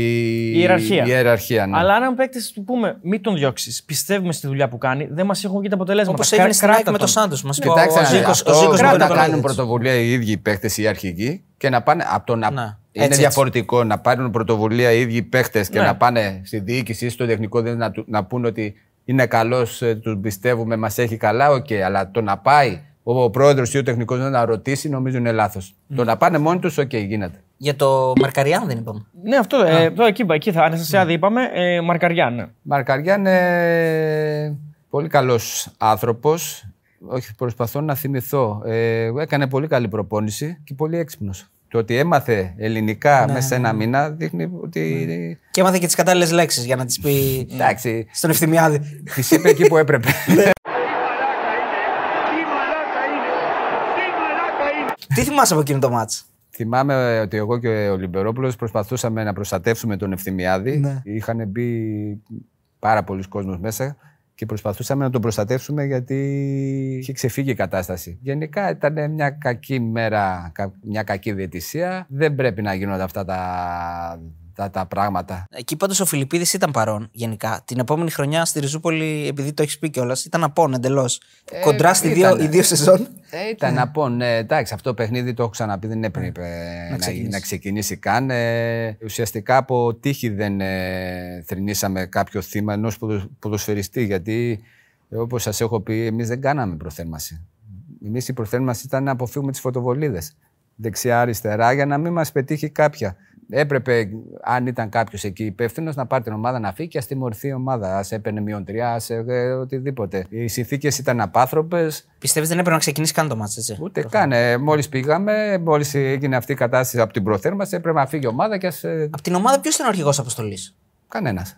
B: Η ιεραρχία.
C: η ιεραρχία, ναι.
B: Αλλά αν ένας παίκτης του πούμε, μην τον διώξεις, πιστεύουμε στη δουλειά που κάνει, δεν μας έχουν βγει τα αποτελέσματα.
A: Όπως έγινε στην
B: Κράτα
A: ΑΕΚ με
B: τον.
A: το Σάντος. Μας είπε ο
C: Κοιτάξτε, να δείτε,
A: Ζήκο.
C: αυτό
A: Ο Ζήκος
C: πρέπει
A: με
C: να
A: τον
C: κάνουν
A: Κολοδίτης.
C: πρωτοβουλία οι ίδιοι οι παίχτες, οι αρχηγοί και να πάνε από το να.
A: Ναι,
C: Είναι
A: έτσι, έτσι.
C: διαφορετικό να πάρουν πρωτοβουλία οι ίδιοι οι παίχτες και
B: Ναι.
C: να πάνε στη διοίκηση ή στο τεχνικό δεν να, του- να πούνε ότι είναι καλός, τους πιστεύουμε, μας έχει καλά, οκ. αλλά το να πάει ο, ο πρόεδρος ή ο τεχνικός να ρωτήσει, νομίζω είναι λάθος. Το να πάνε μόνοι τους, οκ, γίνεται.
A: Για το Μαρκαριάν δεν είπαμε.
B: Ναι, αυτό. Ε, το, εκεί, εκεί θα. Αναστασιάδη είπαμε. Ε, Μαρκαριά, ναι.
C: Μαρκαριά είναι πολύ καλός άνθρωπος. Όχι, προσπαθώ να θυμηθώ. Ε, έκανε πολύ καλή προπόνηση και πολύ έξυπνος. Το ότι έμαθε ελληνικά
A: Ναι,
C: μέσα σε ένα μήνα δείχνει ότι.
A: Και έμαθε και τις κατάλληλες λέξεις για να τις πει
C: Εντάξει,
A: στον ευθυμιάδη.
C: τη είπε εκεί που έπρεπε.
A: Τι θυμάσαι από εκείνο το μάτς;
C: Θυμάμαι ότι εγώ και ο Λιμπερόπουλος προσπαθούσαμε να προστατεύσουμε τον Ευθυμιάδη.
A: Ναι.
C: Είχαν μπει πάρα πολλοί κόσμος μέσα και προσπαθούσαμε να τον προστατεύσουμε γιατί είχε ξεφύγει η κατάσταση. Γενικά ήταν μια κακή μέρα, κα- μια κακή διαιτησία. Δεν πρέπει να γίνονται αυτά τα, τα, τα πράγματα.
A: Εκεί πάντως ο Φιλιππίδης ήταν παρόν γενικά. Την επόμενη χρονιά στη Ριζούπολη, επειδή το έχεις πει κιόλας, ήταν απόν εντελώς.
C: Ε,
A: Κοντρά στη δύο,
C: ήτανε.
A: οι δύο σεζόν.
C: Ε, ήταν να πω, ναι, εντάξει, αυτό το παιχνίδι το έχω ξαναπεί, δεν έπρεπε να,
A: ξεκινήσει.
C: να ξεκινήσει καν. Ε, ουσιαστικά από τύχη δεν ε, θρυνήσαμε κάποιο θύμα ενός ποδοσφαιριστή, γιατί ε, όπως σας έχω πει, εμείς δεν κάναμε προθέρμαση. Εμείς η προθέρμαση ήταν να αποφύγουμε τις φωτοβολίδες, δεξιά-αριστερά, για να μην μας πετύχει κάποια. Έπρεπε, αν ήταν κάποιος εκεί υπεύθυνος, να πάρει την ομάδα να φύγει και ας τιμωρηθεί η ομάδα. Α έπαιρνε μείον τρία, ας ε, οτιδήποτε. Οι συνθήκες ήταν απάνθρωπε.
A: Πιστεύεις δεν έπρεπε να ξεκινήσει καν το μάτς, έτσι;
C: Ούτε καν. Ε, μόλις πήγαμε, μόλις έγινε αυτή η κατάσταση από την προθέρμανση, έπρεπε να φύγει η ομάδα και ας, ε,
A: Από την ομάδα ποιος ήταν ο αρχηγός αποστολής;
C: κανένας.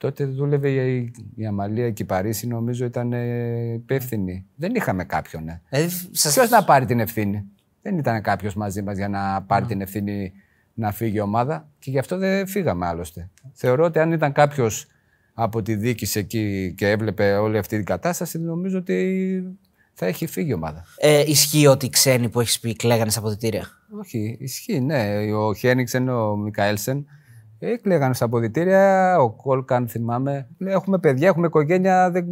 C: Τότε δούλευε η, η Αμαλία και η Παρίσι, νομίζω ήταν ε, υπεύθυνη. Δεν είχαμε κάποιον. Ε.
A: Δηλαδή, σας...
C: Ποιος να πάρει την ευθύνη; Δεν ήταν κάποιος μαζί μας για να πάρει την ευθύνη να φύγει η ομάδα και γι' αυτό δεν φύγαμε άλλωστε. Θεωρώ ότι αν ήταν κάποιος από τη διοίκηση εκεί και έβλεπε όλη αυτή την κατάσταση, νομίζω ότι θα έχει φύγει η ομάδα.
A: Ε, ισχύει ότι οι ξένοι που έχεις πει κλαίγανε στα αποδητήρια;
C: Όχι, ισχύει, ναι. Ο Χένιξεν, ο Μικαέλσεν, ε, κλαίγανε στα αποδητήρια. Ο Κόλκαν, θυμάμαι. Λέει, Έχουμε παιδιά, έχουμε οικογένεια. Δεν,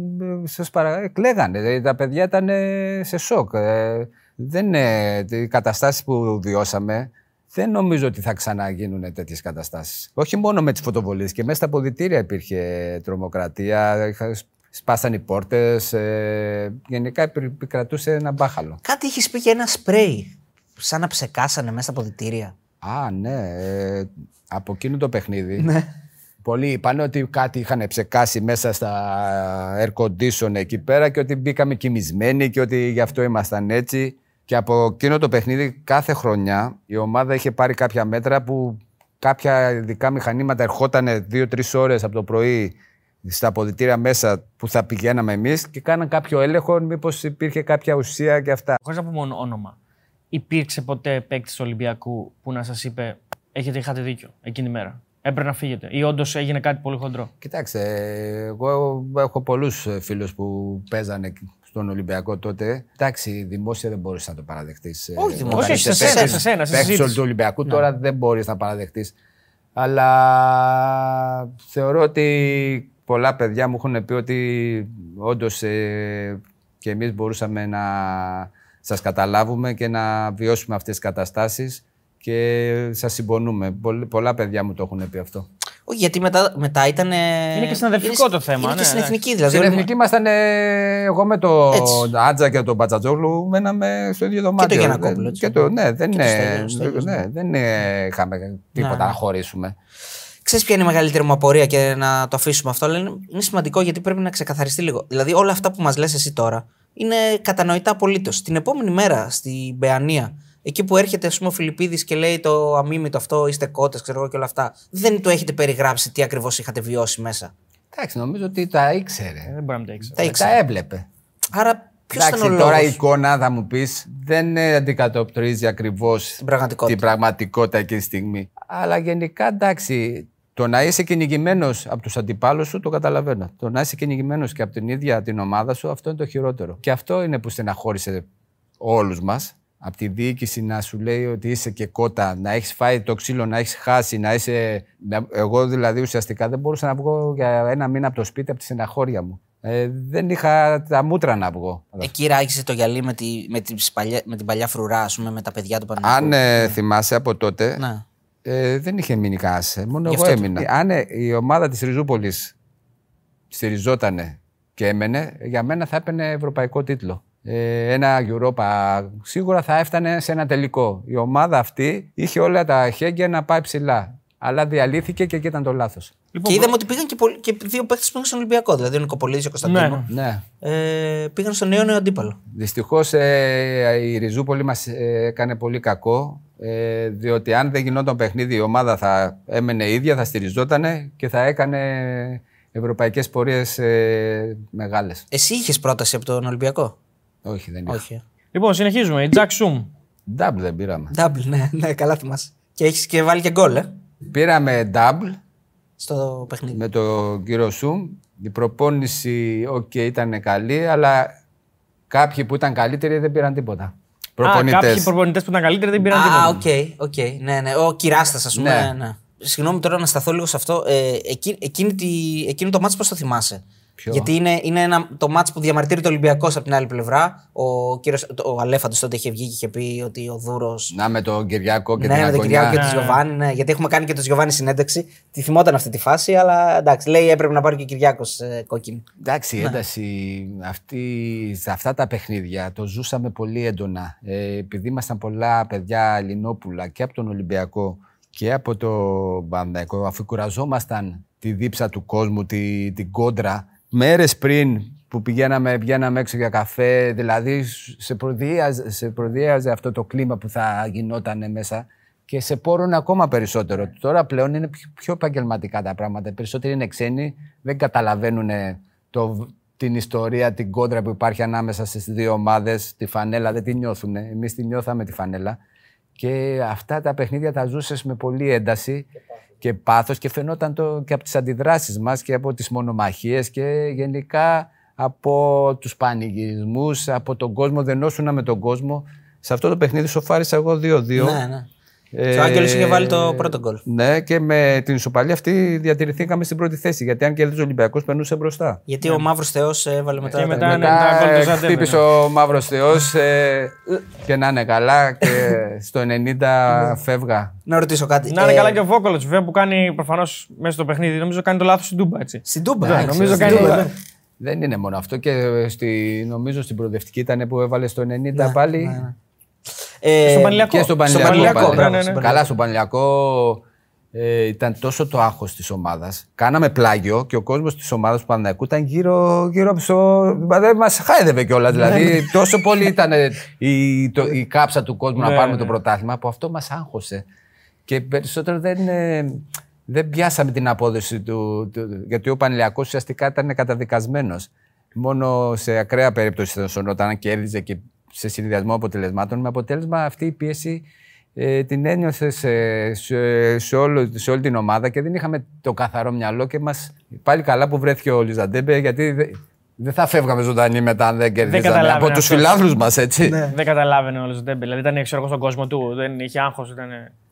C: σας παρα... ε, κλαίγανε. Ε, Τα παιδιά ήταν ε, σε σοκ. Ε, δεν, ε, οι καταστάσεις που βιώσαμε δεν νομίζω ότι θα ξαναγίνουν τέτοιες καταστάσεις. Όχι μόνο με τις φωτοβολίε και μέσα στα αποδητήρια υπήρχε τρομοκρατία. είχα- Σπάσαν οι πόρτες. Ε, γενικά επι- επικρατούσε ένα μπάχαλο.
A: Κάτι έχεις πει για ένα σπρέι. Σαν να ψεκάσανε μέσα στα αποδητήρια.
C: Α, ναι. Ε, από εκείνο το παιχνίδι. Πολλοί είπαν ότι κάτι είχαν ψεκάσει μέσα στα air condition εκεί πέρα και ότι μπήκαμε κοιμισμένοι και ότι γι' αυτό ήμασταν έτσι. Και από εκείνο το παιχνίδι κάθε χρονιά η ομάδα είχε πάρει κάποια μέτρα που κάποια ειδικά μηχανήματα ερχόταν δύο-τρεις ώρες από το πρωί στα αποδητήρια μέσα που θα πηγαίναμε εμείς και κάναν κάποιο έλεγχο μήπως υπήρχε κάποια ουσία και αυτά.
B: Χωρίς να πούμε μόνο όνομα. Υπήρξε ποτέ παίκτης του Ολυμπιακού που να σας είπε: Έχετε, είχατε δίκιο εκείνη τη μέρα. Έπρεπε να φύγετε. Ή όντως έγινε κάτι πολύ χοντρό.
C: Κοιτάξτε, εγώ έχω πολλούς φίλους που παίζανε στον Ολυμπιακό τότε. Εντάξει, δημόσια δεν μπορείς να το παραδεχτείς.
A: Όχι δημόσια,
B: Όχι, σε σένα, σε σένα, σε
C: Παίξεις
B: συζήτηση.
C: του Ολυμπιακού τώρα δεν μπορείς να παραδεχτείς. Αλλά θεωρώ ότι πολλά παιδιά μου έχουν πει ότι όντως και εμείς μπορούσαμε να σας καταλάβουμε και να βιώσουμε αυτές τις καταστάσεις και σας συμπονούμε. Πολλ- Πολλά παιδιά μου το έχουν πει αυτό.
A: Όχι, γιατί μετά, μετά ήταν.
B: Είναι και συναδελφικό το θέμα,
A: Είναι
B: ναι,
A: και στην
B: ναι.
A: εθνική δηλαδή.
C: Στην
A: όλοι-
C: εθνική ήμασταν ε, εγώ με το
A: Έτσι.
C: Άτζα και τον Μπατζατζόγλου μέναμε στο ίδιο δωμάτιο.
A: Γιαννακόπουλο,
C: Δεν-
A: έτσι.
C: Και το, ναι, δεν,
A: Και το
C: είναι-
A: Στέλιο, Στέλιος,
C: ναι, δεν ε, είχαμε τίποτα
A: Ναι.
C: να χωρίσουμε.
A: Ξέρεις ποια είναι η μεγαλύτερη μου απορία και να το αφήσουμε αυτό, αλλά είναι, είναι σημαντικό γιατί πρέπει να ξεκαθαριστεί λίγο. Δηλαδή, όλα αυτά που μας λες εσύ τώρα είναι κατανοητά απολύτως. Την επόμενη μέρα στην Μπεανία, εκεί που έρχεται ας πούμε, ο Φιλιππίδης και λέει το αμίμητο αυτό, είστε κότες, ξέρω εγώ και όλα αυτά, δεν του έχετε περιγράψει τι ακριβώς είχατε βιώσει μέσα.
C: Εντάξει, νομίζω ότι τα ήξερε.
B: Δεν μπορεί να τα ήξερε.
A: Τα
C: Τα
A: ήξερε.
C: έβλεπε.
A: Άρα, ποιος ήταν ο
C: Εντάξει,
A: λόγο.
C: τώρα η εικόνα θα μου πεις δεν ε, αντικατοπτρίζει ακριβώς
A: Την πραγματικότητα.
C: την πραγματικότητα εκείνη τη στιγμή. Αλλά γενικά εντάξει, το να είσαι κυνηγημένος από τους αντιπάλους σου το καταλαβαίνω. Το να είσαι κυνηγημένος και από την ίδια την ομάδα σου, αυτό είναι το χειρότερο. Και αυτό είναι που στεναχώρησε όλους μας. Από τη διοίκηση να σου λέει ότι είσαι και κότα, να έχεις φάει το ξύλο, να έχεις χάσει, να είσαι. να- Εγώ δηλαδή ουσιαστικά δεν μπορούσα να βγω για ένα μήνα από το σπίτι από τη στεναχώρια μου. Ε, δεν είχα τα μούτρα να βγω.
A: Εκεί ράγισε το γυαλί με, τη, με, τις παλιά- με την παλιά φρουρά, ας πούμε, με τα παιδιά του Παναγιώτου.
C: Αν ε, θυμάσαι από τότε,
A: Ναι.
C: ε, δεν είχε μείνει κανένα. Μόνο
A: Γι'
C: εγώ
A: αυτό το-
C: έμεινα. Αν ε, η ομάδα της Ριζούπολης στηριζότανε και έμενε, για μένα θα έπαιρνε ευρωπαϊκό τίτλο. Ε, ένα Europa σίγουρα θα έφτανε σε ένα τελικό. Η ομάδα αυτή είχε όλα τα χέγγια να πάει ψηλά. Αλλά διαλύθηκε και εκεί ήταν το λάθος.
A: και είδαμε ότι πήγαν και, πολλοί- και δύο παίχτε πήγαν στον Ολυμπιακό. Δηλαδή ο Νικοπολίδης και ο Κωνσταντίνο.
B: Ναι.
C: Ναι.
A: Ε, πήγαν στον νέο νέο αντίπαλο.
C: Δυστυχώς η Ριζούπολη μας έκανε πολύ κακό. Ε, διότι αν δεν γινόταν παιχνίδι, η ομάδα θα έμενε ίδια, θα στηριζόταν και θα έκανε ευρωπαϊκές πορείες ε, μεγάλες.
A: Εσύ είχες πρόταση από τον Ολυμπιακό;
C: Όχι, δεν είχα.
A: Όχι.
B: Λοιπόν, συνεχίζουμε. Η Jack Zoom.
C: Double δεν πήραμε.
A: Double, ναι, ναι, καλά θυμάσαι. Και έχεις και βάλει και γκολ, ε,
C: Πήραμε double
A: στο παιχνίδι.
C: με τον κύριο Σουμ. Η προπόνηση, οκ, ήταν καλή, αλλά κάποιοι που ήταν καλύτεροι δεν πήραν τίποτα.
B: Α,
C: Προπονητές.
B: κάποιοι προπονητές που ήταν καλύτεροι δεν πήραν
A: Α,
B: τίποτα.
A: OK, OK. Ναι, ναι. Ο Κυράστας, ας πούμε.
C: Ναι.
A: Ναι. ναι. Συγγνώμη τώρα να σταθώ λίγο σε αυτό. Ε, εκείνη, εκείνη τη, εκείνο το μάτς πώς το θυμάσαι;
C: Ποιο;
A: Γιατί είναι, είναι ένα, το ματς που διαμαρτύρεται ο Ολυμπιακός από την άλλη πλευρά. Ο, κύριος, ο Αλέφαντος τότε είχε βγει και είχε πει ότι ο Δούρο.
C: Να με τον Κυριάκο και
A: Ναι,
C: την
A: με τον
C: αγωνιά.
A: Κυριάκο και τον Γιωβάνι. Ναι, γιατί έχουμε κάνει και τον Γιωβάνι συνέντευξη. Τη θυμόταν αυτή τη φάση, αλλά εντάξει, λέει έπρεπε να πάρει και ο Κυριάκος ε, κόκκινη.
C: Εντάξει,
A: Ναι.
C: η ένταση αυτή, σε αυτά τα παιχνίδια το ζούσαμε πολύ έντονα. Ε, επειδή ήμασταν πολλά παιδιά Ελληνόπουλα και από τον Ολυμπιακό και από το Παναθηναϊκό, αφού κουραζόμασταν τη δίψα του κόσμου, τη, την κόντρα, μέρες πριν που πηγαίναμε, βγαίναμε έξω για καφέ, δηλαδή σε προδίαζε, σε προδίαζε αυτό το κλίμα που θα γινόταν μέσα και σε πόρουν ακόμα περισσότερο. Τώρα πλέον είναι πιο, πιο επαγγελματικά τα πράγματα. Οι περισσότεροι είναι ξένοι, δεν καταλαβαίνουν το, την ιστορία, την κόντρα που υπάρχει ανάμεσα στις δύο ομάδες. Τη φανέλα δεν τη νιώθουν. Εμείς τη νιώθαμε τη φανέλα. Και αυτά τα παιχνίδια τα ζούσες με πολύ ένταση και πάθος και φαινόταν το και από τις αντιδράσεις μας και από τις μονομαχίες και γενικά από τους πανηγυρισμούς, από τον κόσμο, δενόσουνα με τον κόσμο. Σε αυτό το παιχνίδι σοφάρισα εγώ 2-2.
A: Ναι, ναι. Και ο Άγγελος είχε βάλει το πρώτο γκολ.
C: Ναι, και με την ισοπαλία αυτή διατηρηθήκαμε στην πρώτη θέση. Γιατί αν κέρδιζε ο Ολυμπιακός, περνούσε μπροστά.
A: Γιατί ο Μαύρος Θεός έβαλε μετά.
B: Και
A: τα
B: μετά,
A: γκολ.
B: ναι. τα γκολ του
C: Μετά
B: Ολισαντέμπε,
C: χτύπησε
B: ναι.
C: ο Μαύρος Θεός και να είναι καλά. Και στο 90 φεύγα.
A: Να ρωτήσω κάτι.
B: Να είναι
A: Ε,
B: καλά και ο Βόκολος, βέβαια που κάνει προφανώς μέσα στο παιχνίδι. Νομίζω κάνει το λάθος στην Τούμπα. Έτσι.
A: Στην Τούμπα.
B: Ναι,
A: ε,
B: νομίζω
A: στην
B: κάνει-
A: Τούμπα, ναι.
C: Δεν είναι μόνο αυτό. Και στη, νομίζω στην προοδευτική ήταν που έβαλε στο 90 πάλι.
A: Ε,
B: Στον Πανηλιακό.
C: Και στον
B: Στον
C: Πανηλιακό.
B: Πανηλιακό,
C: πάλι.
B: μπράβο, ναι, ναι.
C: Καλά, στον Πανηλιακό ε, ήταν τόσο το άγχος της ομάδας. Κάναμε πλάγιο και ο κόσμος της ομάδας του Παναθηναϊκού ήταν γύρω, γύρω από το. Δεν μας χάιδευε κιόλας. Δηλαδή, τόσο πολύ ήταν η, το- η κάψα του κόσμου να
B: Ναι,
C: πάρουμε
B: ναι.
C: το πρωτάθλημα που αυτό μας άγχωσε. Και περισσότερο δεν, ε, δεν πιάσαμε την απόδοση του, του- γιατί ο Πανηλιακός ουσιαστικά ήταν καταδικασμένος. Μόνο σε ακραία περίπτωση θα σωνόταν, κέρδιζε και σε συνδυασμό αποτελεσμάτων. Με αποτέλεσμα αυτή η πίεση ε, την ένιωσε σε, σε, σε, όλο, σε όλη την ομάδα και δεν είχαμε το καθαρό μυαλό και μας πάλι καλά που βρέθηκε ο Λιζαντέμπε γιατί δεν δεν θα φεύγαμε ζωντανοί μετά αν δεν κερδίζαμε
B: καταλάβαινε
C: από τους
B: αυτός.
C: φιλάθλους μας έτσι.
B: Δεν καταλάβαινε ο Ολισαντέμπε. Δηλαδή ήταν ξέρω, εγώ στον κόσμο του, δεν είχε άγχος. Ήταν...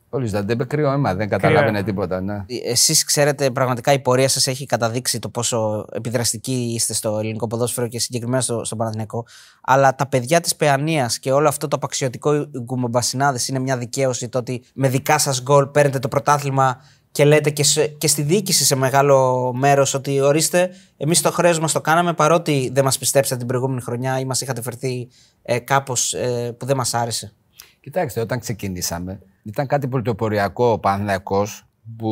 C: Ο Ολισαντέμπε κρύο αίμα, δεν καταλάβαινε τίποτα. Ναι.
A: Εσείς ξέρετε, πραγματικά η πορεία σας έχει καταδείξει το πόσο επιδραστικοί είστε στο ελληνικό ποδόσφαιρο και συγκεκριμένα στο, στον Παναθηναϊκό. Αλλά τα παιδιά της Παιανίας και όλο αυτό το απαξιωτικό Γκουμομπασινάδες είναι μια δικαίωση το ότι με δικά σας γκολ παίρνετε το πρωτάθλημα και λέτε και, σε- και στη διοίκηση σε μεγάλο μέρος ότι ορίστε, εμείς το χρέος μας το κάναμε παρότι δεν μας πιστέψατε την προηγούμενη χρονιά ή μας είχατε φερθεί ε, κάπως ε, που δεν μας άρεσε.
C: Κοιτάξτε, όταν ξεκινήσαμε, ήταν κάτι πρωτοποριακό ο Παναθηναϊκός που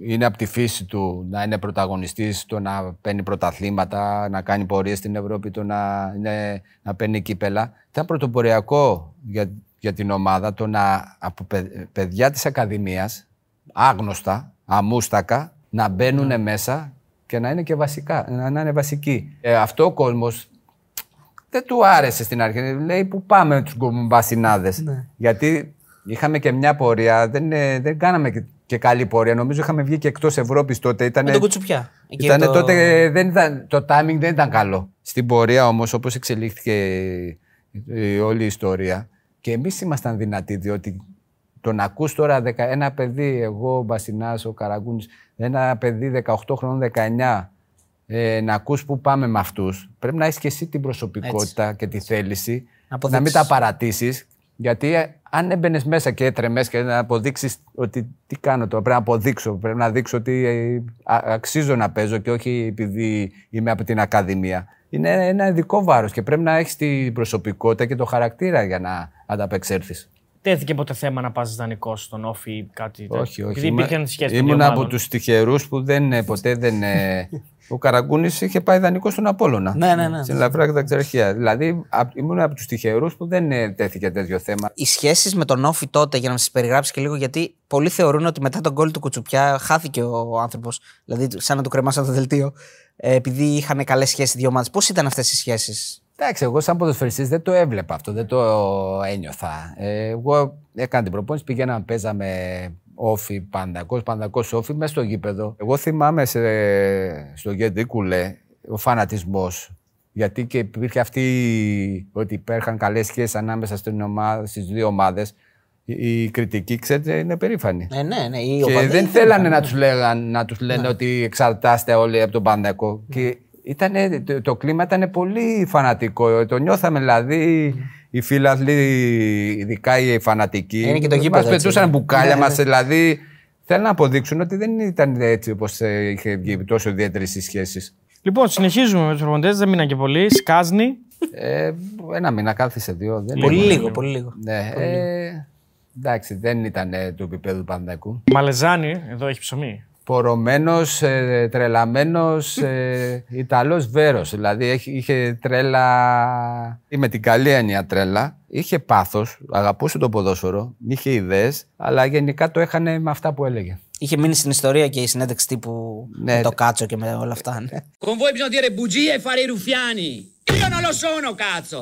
C: είναι από τη φύση του να είναι πρωταγωνιστής, το να παίρνει πρωταθλήματα, να κάνει πορείες στην Ευρώπη, το να, είναι, να παίρνει κύπελα. Ήταν πρωτοποριακό για, για την ομάδα το να από παι- παιδιά της Ακαδημίας, άγνωστα, αμούστακα, να μπαίνουν μέσα και να είναι και βασικά, να, να είναι βασικοί. Ε, αυτό ο κόσμος δεν του άρεσε στην αρχή. Λέει που πάμε με τους γκομπασινάδε. Γιατί είχαμε και μια πορεία, δεν, ε, δεν κάναμε και, και καλή πορεία. Νομίζω είχαμε βγει και εκτός Ευρώπης τότε. Ήτανε,
A: Με τον Κουτσουπιά. Εκεί
C: ήτανε
A: το-
C: τότε, δεν ήταν, το timing δεν ήταν καλό. Στην πορεία όμως, όπως εξελίχθηκε η όλη η ιστορία, και εμείς ήμασταν δυνατοί, διότι το να ακούς τώρα δεκα- ένα παιδί, εγώ, ο Μπασινάς, ο Καραγκούνης, ένα παιδί 18 χρόνων, 19, ε, να ακούς που πάμε με αυτούς, πρέπει να έχεις και εσύ την προσωπικότητα και τη θέληση, να,
A: αποδείξεις.
C: μην τα παρατήσεις, γιατί ε, αν έμπαινες μέσα και έτρεμες και να αποδείξεις ότι τι κάνω τώρα, πρέπει να αποδείξω, πρέπει να δείξω ότι ε, α- αξίζω να παίζω και όχι επειδή είμαι από την Ακαδημία. Είναι ένα ειδικό βάρος και πρέπει να έχεις την προσωπικότητα και το χαρακτήρα για να ανταπεξέλθεις.
B: Τέθηκε ποτέ θέμα να πας δανεικός στον όφη ή κάτι τέτοιο;
C: Όχι, όχι.
B: Επειδή
C: Είμαι-
B: υπήρχαν σχέσει
C: Ήμουν από τους τυχερούς που δεν, ε, ποτέ δεν. Ε, ο Καραγκούνης είχε πάει δανεικό στον Απόλωνα.
A: Ναι, ναι, ναι.
C: Στην Ελαφρά και τα Ξερχεία. Δηλαδή απ- ήμουν από τους τυχερούς που δεν ε, τέθηκε τέτοιο θέμα.
A: οι σχέσεις με τον Όφη τότε, για να σα περιγράψει και λίγο, γιατί πολλοί θεωρούν ότι μετά τον γκολ του Κουτσουπιά χάθηκε ο άνθρωπος. Δηλαδή, σαν να του κρεμάσαν το δελτίο, ε, επειδή είχαν καλές σχέσεις δύο ομάδες. Πώς ήταν αυτές οι σχέσεις,
C: Εντάξει, εγώ σαν ποδοσφαιριστής δεν το έβλεπα αυτό, δεν το ένιωθα. Ε, εγώ έκανα την προπόνηση, πήγαινα, παίζαμε όφι, παντακός, παντακός όφι, μέσα στο γήπεδο. Εγώ θυμάμαι σε, στο Γέντι Κουλέ ο φανατισμός, γιατί και υπήρχε αυτή ότι υπήρχαν καλές σχέσεις ανάμεσα στην ομάδα, στις δύο ομάδες. Η, η κριτική, ξέρετε, είναι περήφανη.
A: Ε, ναι, ναι. Οι
C: Και
A: οπαδοί
C: δεν θέλανε να τους, λέγαν, να τους λένε ότι εξαρτάστε όλοι από τον Πανδακό. Και ήτανε, το, το κλίμα ήταν πολύ φανατικό. Το νιώθαμε δηλαδή οι φίλαθλοι, ειδικά οι φανατικοί.
A: Είναι και το
C: μας
A: γήπεδο, έτσι.
C: πετούσαν μπουκάλια
A: Ναι,
C: μας,
A: ναι.
C: δηλαδή θέλουν να αποδείξουν ότι δεν ήταν έτσι όπως ε, είχε βγει τόσο ιδιαίτερε οι σχέσεις.
B: Λοιπόν, συνεχίζουμε με τους προπονητές, δεν μείναν και πολλοί. Σκάζνη.
C: Ε, ένα μήνα κάθισε δύο. Δεν
A: Πολύ
C: είναι.
A: λίγο, πολύ λίγο.
C: Ναι, ε, εντάξει, δεν ήταν ε, του επίπεδου του Πανδακού.
B: Μαλεζάνη, εδώ έχει ψωμί.
C: Πορωμένος, ε, τρελαμένος, ε, Ιταλός βέρος. Δηλαδή έχει- είχε τρέλα, ή με την καλή έννοια τρέλα. Είχε πάθος, αγαπούσε το ποδόσφαιρο, είχε ιδέες, αλλά γενικά το έχανε με αυτά που έλεγε.
A: Είχε μείνει στην ιστορία και η συνέντευξη τύπου
C: Ναι.
A: με το κάτσο και με όλα αυτά. Ναι.
D: Con voi bisogna dire bugie e fare i ruffiani. Io non lo sono, cazzo!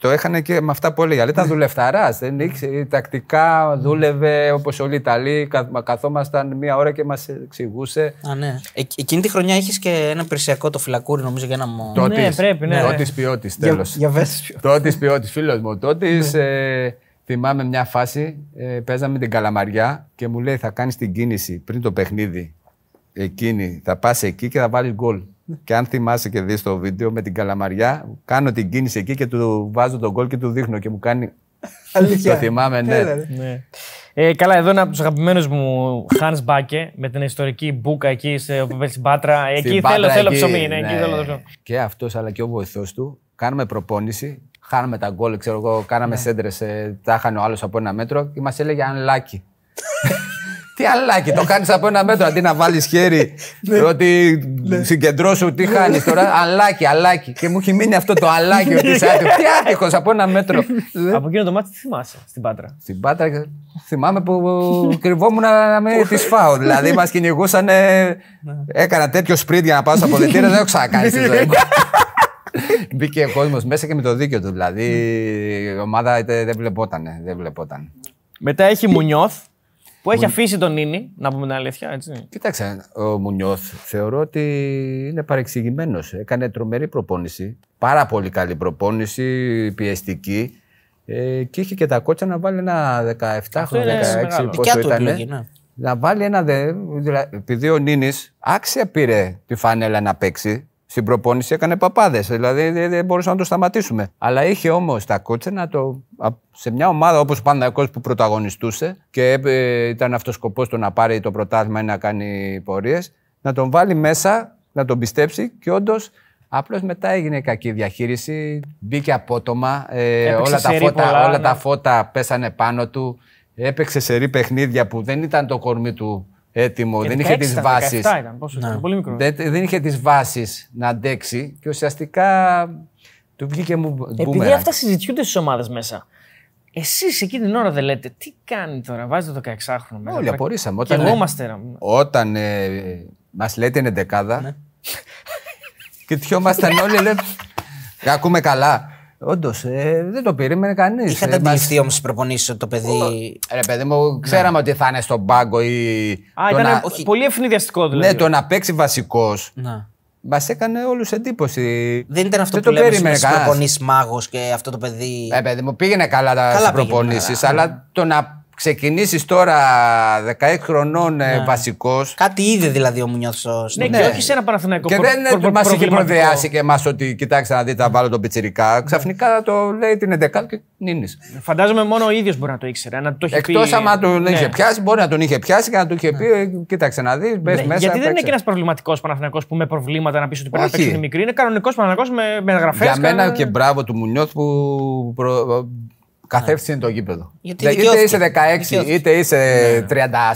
C: Το έχανε και με αυτά που έλεγε. Αλλά ήταν δουλευταράς. Δεν ήξερε. Τακτικά δούλευε όπως όλοι οι Ιταλοί. Καθ- Καθόμασταν μία ώρα και μας εξηγούσε.
A: Α, ναι. Ε, εκείνη τη χρονιά είχε και ένα υπηρεσιακό το φυλακούρι, νομίζω, για ένα μου.
C: Το
B: Ναι, πρέπει, ναι.
C: Τότη ποιότη, τέλος.
A: Για βες.
C: Τότη ποιότη, φίλος μου. Τότη. Ε, θυμάμαι μια φάση. Ε, παίζαμε την καλαμαριά και μου λέει θα κάνεις την κίνηση πριν το παιχνίδι. Εκείνη, θα πας εκεί και θα βάλεις γκολ. Και αν θυμάσαι και δεις το βίντεο με την καλαμαριά, κάνω την κίνηση εκεί και του βάζω τον γκολ και του δείχνω και μου κάνει.
A: Αλήθεια.
C: Το θυμάμαι, ναι.
A: Έλα, ρε.
B: Ναι. Ε, καλά, εδώ είναι από τους αγαπημένους μου Hans Μπάκε με την ιστορική μπουκα εκεί σε στην Πάτρα. Εκεί
C: Στην
B: θέλω,
C: Πάτρα,
B: θέλω
C: εκεί,
B: ψωμί. Ναι, εκεί
C: ναι.
B: θέλω το ψωμί.
C: Και αυτός αλλά και ο βοηθός του. Κάναμε προπόνηση. Χάναμε τα γκολ, ξέρω εγώ. Κάναμε
B: Ναι.
C: σέντρες. Τα είχαν ο άλλος από ένα μέτρο και μας έλεγε ανλάκι. Τι αλάκι, το κάνεις από ένα μέτρο αντί να βάλεις χέρι.
B: Ναι.
C: ότι συγκεντρώσου, τι χάνεις τώρα. Αλάκι, αλάκι. Και μου έχει μείνει αυτό το αλάκι ότι είσαι άτυχος. Τι άτυχος από ένα μέτρο.
B: Από εκείνο το μάτι τι θυμάσαι στην Πάτρα;
C: Στην Πάτρα θυμάμαι που κρυβόμουν να με τη φάω. Δηλαδή μας κυνηγούσαν. Έκανα τέτοιο σπριντ για να πάω στα αποδητήρια, δεν έχω ξανακάνει στη ζωή μου. Μπήκε ο κόσμος μέσα και με το δίκιο του. Δηλαδή η ομάδα δεν δεν βλεπόταν. Δεν βλεπόταν.
B: Μετά έχει Μουνιώθ που έχει αφήσει τον Νίνη, να πούμε την αλήθεια. Έτσι.
C: Κοίταξε, ο Μουνιώθ θεωρώ ότι είναι παρεξηγημένος. Έκανε τρομερή προπόνηση. Πάρα πολύ καλή προπόνηση, πιεστική. Ε, και είχε και τα κότσα να βάλει ένα 17
B: Αυτό είναι
C: 16
B: μεγάλο.
C: πόσο
A: Δικιά του
C: ήτανε.
A: επιλογή, ναι.
C: Να βάλει ένα. Δε, δηλα- επειδή ο Νίνη άξια πήρε τη φανέλα να παίξει. Στην προπόνηση έκανε παπάδες. Δηλαδή δεν δεν μπορούσαμε να το σταματήσουμε. Αλλά είχε όμως τα κότσα να το. α- σε μια ομάδα όπως ο Παναγιακός που πρωταγωνιστούσε και ε, ήταν αυτός ο σκοπός του να πάρει το πρωτάθλημα ή να κάνει πορείες, να τον βάλει μέσα, να τον πιστέψει και όντως. Απλώς μετά έγινε κακή διαχείριση, μπήκε απότομα. Ε,
B: Έπαιξε
C: όλα, τα
B: σερί
C: φώτα,
B: πολλά,
C: όλα
B: ναι.
C: τα φώτα πέσανε πάνω του. Έπαιξε σε ρί παιχνίδια που δεν ήταν το κορμί του έτοιμο, δεν είχε
B: 16
C: τις
B: ήταν,
C: βάσεις.
B: 17 ήταν, πόσο ήταν, πολύ μικρό.
C: Δεν, δεν είχε τις βάσεις να αντέξει και ουσιαστικά του βγήκε μου
B: Επειδή
C: μπούμερανγκ.
B: αυτά συζητιούνται στις ομάδες μέσα. Εσείς εκείνη την ώρα δεν λέτε τι κάνει τώρα, βάζετε το 16χρονο μέσα.
C: Όλοι
B: τώρα.
C: απορρίσαμε.
B: Και
C: Όταν,
B: εγώ είμαστε. ρε.
C: όταν ε, μας λέτε είναι δεκάδα
B: Ναι.
C: και τυχόμασταν όλοι λέμε ακούμε καλά. Όντως, δεν το περίμενε κανείς.
A: Είχατε αντιληφθεί όμως τις προπονήσεις ότι το παιδί.
C: Ρε παιδί μου, ξέραμε ότι θα είναι στον πάγκο ή.
B: Α,
C: το
B: ήταν
C: να-
A: όχι.
B: πολύ ευνηδιαστικό δηλαδή.
C: Ναι, το να παίξει βασικός.
A: Να.
C: Μας έκανε όλους εντύπωση.
A: Δεν ήταν αυτό
C: Δεν
A: που
C: το
A: λέμε
C: περίμενε
A: στι
C: κανένας.
A: προπονήσει μάγος και αυτό το παιδί.
C: Ε, παιδί μου, πήγαινε καλά τα
A: Καλά
C: προπονήσεις,
A: πήγαινε,
C: αλλά το να ξεκινήσεις τώρα 16 χρονών
A: Ναι.
C: βασικός.
A: Κάτι είδε δηλαδή ο Μουνιώθ στο.
B: Ναι,
A: στο-
B: και
C: Ναι.
B: όχι σε ένα Παναθηναϊκό
C: Και
B: προ-
C: δεν
B: προ- προ-
C: μας είχε
B: προβληματικό.
C: προδιάσει και εμάς ότι κοιτάξτε να δείτε, θα βάλω τον πιτσιρικά. Ξαφνικά το λέει την 11 και νίνεις.
B: Φαντάζομαι μόνο ο ίδιος μπορεί να το ήξερε. Να το είχε
C: Εκτός
B: πει...
C: άμα τον
B: Ναι.
C: είχε πιάσει, μπορεί να τον είχε πιάσει και να του είχε πει: «Ε, Κοίταξε να δεις, μπες
B: Ναι,
C: μέσα.
B: γιατί δεν είναι
C: παίξε».
B: και ένας προβληματικός Παναθηναϊκός που με προβλήματα να πεις ότι πρέπει να
C: Όχι.
B: παίξει τη μικρή. Είναι κανονικός Παναθηναϊκός με, με γραφές.
C: Για μένα και μπράβο του Μουνιώθ που προ... καθεύτησε το γήπεδο.
A: Γιατί
C: Δε- είτε
A: δικαιώθηκε.
C: είσαι 16,
A: Δικαιώθηκε.
C: είτε είσαι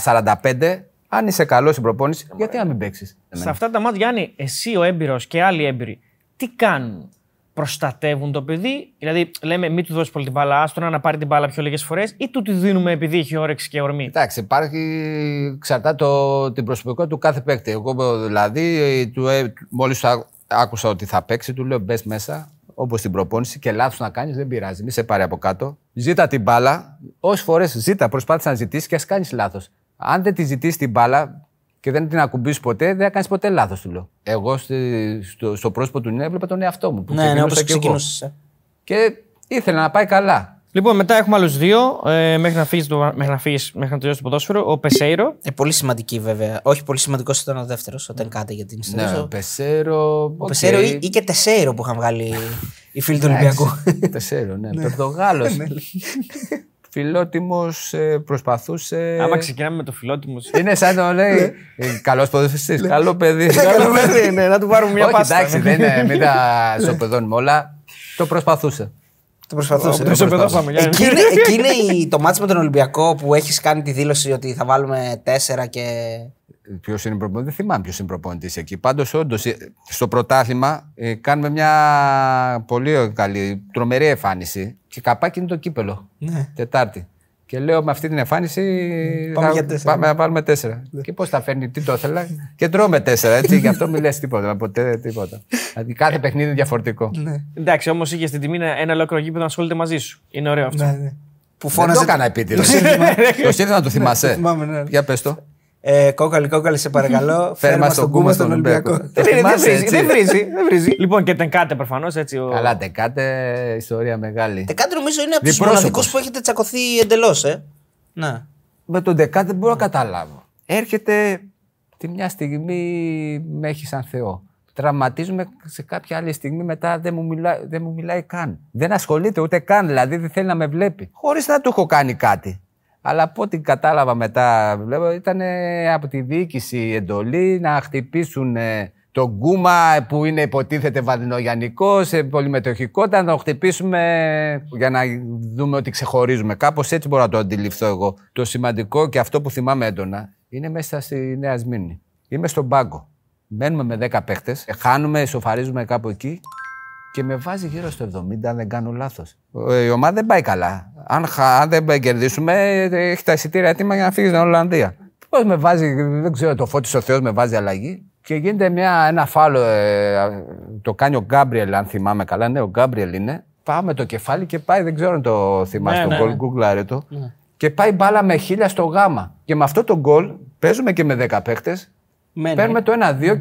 C: 30-45, αν είσαι καλός στην προπόνηση, γιατί να μην παίξεις;
B: Σε αυτά τα μάτια, Γιάννη, εσύ ο έμπειρος και άλλοι έμπειροι, τι κάνουν; Προστατεύουν το παιδί, δηλαδή λέμε μην του δώσεις πολύ την μπάλα, άστονα να πάρει την μπάλα πιο λίγες φορές, ή του τη δίνουμε επειδή έχει όρεξη και ορμή;
C: Εντάξει, υπάρχει, εξαρτάται το, την προσωπικότητα του κάθε παίκτη. Εγώ δηλαδή, του, ε, μόλις άκουσα ότι θα παίξει, του λέω μπες μέσα, όπως στην προπόνηση και λάθος να κάνεις, δεν πειράζει, μη σε πάρει από κάτω. Ζήτα την μπάλα, όσες φορές ζήτα, προσπάθησε να ζητήσεις και ας κάνεις λάθος. Αν δεν τη ζητήσεις την μπάλα και δεν την ακουμπήσει ποτέ, δεν θα κάνεις ποτέ λάθος, του λέω. Εγώ στη- στο, στο πρόσωπο του Νέα έβλεπα τον εαυτό μου. Που
A: Ναι, ναι, όπως
C: ξεκινούσα κι εγώ.
A: ξεκινούσες.
C: Και ήθελα να πάει καλά.
B: Λοιπόν, μετά έχουμε άλλους δύο ε, μέχρι, να φύγεις το, μέχρι, να φύγεις, μέχρι να τελειώσει το ποδόσφαιρο. Ο Πεσέιρο.
A: Ε, πολύ σημαντική βέβαια. Όχι, πολύ σημαντικός ήταν ο δεύτερος όταν κάτε για την
C: Ναι,
A: ιστορία.
C: ο Πεσέρο.
A: Ο Πεσέρο ή, ή και Τεσέιρο που είχαν βγάλει οι φίλοι του Ολυμπιακού.
C: Τεσέρο, ναι. Πορτογάλο. Φιλότιμος, προσπαθούσε.
B: Άμα ξεκινάμε με το φιλότιμος.
C: Είναι σαν το λέει. Καλός ποδοσφαιριστής. Καλό παιδί.
B: Καλό παιδί, ναι, να του πάρουμε μια
C: Όχι,
B: πάστα.
C: εντάξει, δεν είναι. Μην τα σοπεδώνουμε όλα. Το προσπαθούσε.
A: Το προσπαθούσε.
B: Το ισοπεδώσαμε, Γιάννη.
A: Εκεί είναι, εκεί είναι η- το μάτς με τον Ολυμπιακό που έχεις κάνει τη δήλωση ότι θα βάλουμε τέσσερα και.
C: Ποιος είναι προπονητής, δεν θυμάμαι ποιος είναι προπονητής εκεί. Πάντως, όντως, στο πρωτάθλημα ε, κάνουμε μια πολύ καλή, τρομερή εμφάνιση. Και καπάκι είναι το κύπελο.
A: Ναι.
C: Τετάρτη. Και λέω με αυτή την εμφάνιση
A: Πάμε
C: θα
A: για τέσσερα.
C: πάμε να βάλουμε τέσσερα. και πώς θα φέρνει, τι το ήθελα. και τρώμε τέσσερα, έτσι. Γι' αυτό μην λες τίποτα. Ποτέ τίποτα. δηλαδή κάθε παιχνίδι είναι διαφορετικό.
A: Ναι.
B: Εντάξει, όμως είχε στην τιμή ένα- ένα ολόκληρο γήπεδο να ασχολείται μαζί σου. Είναι ωραίο αυτό.
A: Ναι, ναι. Που
C: Δεν το
A: φώναζε.
C: έκανα επίτηδες. το σύνθημα να το θυμάσαι.
A: θυμάμαι, ναι.
C: Για πες το.
A: Ε, κόκαλη, κόκαλη, σε παρακαλώ. Φέρ μα τον κούμα στον Ολυμπιακό.
C: Το
A: Δεν είναι, δεν
C: θυμάσαι,
A: βρίζει,
C: έτσι.
A: δεν βρίζει, δεν βρίζει.
B: Λοιπόν, και τενκάτε προφανώς έτσι. Ο...
C: Καλά, τεκάτε, ιστορία μεγάλη.
A: Τεκάτε νομίζω είναι από τους
C: Διπρόσωπος.
A: μοναδικούς που έχετε τσακωθεί εντελώς, ε. Να.
C: Με τον Δεκάτε δεν μπορώ να καταλάβω. Έρχεται τη μια στιγμή με έχει σαν Θεό. Τραυματίζουμε σε κάποια άλλη στιγμή μετά δεν μου, μιλά, δεν μου μιλάει καν. Δεν ασχολείται ούτε καν, δηλαδή δεν θέλει να με βλέπει. Χωρίς να του έχω κάνει κάτι. Αλλά από ό,τι κατάλαβα μετά, βλέπω, ήταν ε, από τη διοίκηση εντολή να χτυπήσουν ε, τον Γκούμα που είναι υποτίθεται βαδινογιανικό, σε πολυμετοχικότητα, να τον χτυπήσουμε για να δούμε ότι ξεχωρίζουμε. Κάπως έτσι μπορώ να το αντιληφθώ εγώ. Το σημαντικό και αυτό που θυμάμαι έντονα είναι μέσα στη Νέα Σμύρνη. Είμαι στον πάγκο. Μένουμε με 10 παίχτες, χάνουμε, ισοφαρίζουμε κάπου εκεί και με βάζει γύρω στο 70, αν δεν κάνω λάθος. Η ομάδα δεν πάει καλά. Αν, χα- αν δεν κερδίσουμε, ε, έχει τα εισιτήρια έτοιμα για να φύγει στην Ολλανδία. Πώς με βάζει, δεν ξέρω, το φώτη ο Θεός με βάζει αλλαγή. Και γίνεται μια, ένα φάλο, ε, το κάνει ο Γκάμπριελ, αν θυμάμαι καλά. Ναι, ο Γκάμπριελ είναι. Πάμε το κεφάλι και πάει, δεν ξέρω αν το θυμάσαι,
B: Ναι,
C: το
B: ναι,
C: γκολ,
B: ναι.
C: γκουγκλάρε το. Και πάει μπάλα με χίλια στο γάμα. Και με αυτό το γκολ παίζουμε και με 10 παίχτες.
A: Μένει.
C: Παίρνουμε το 1-2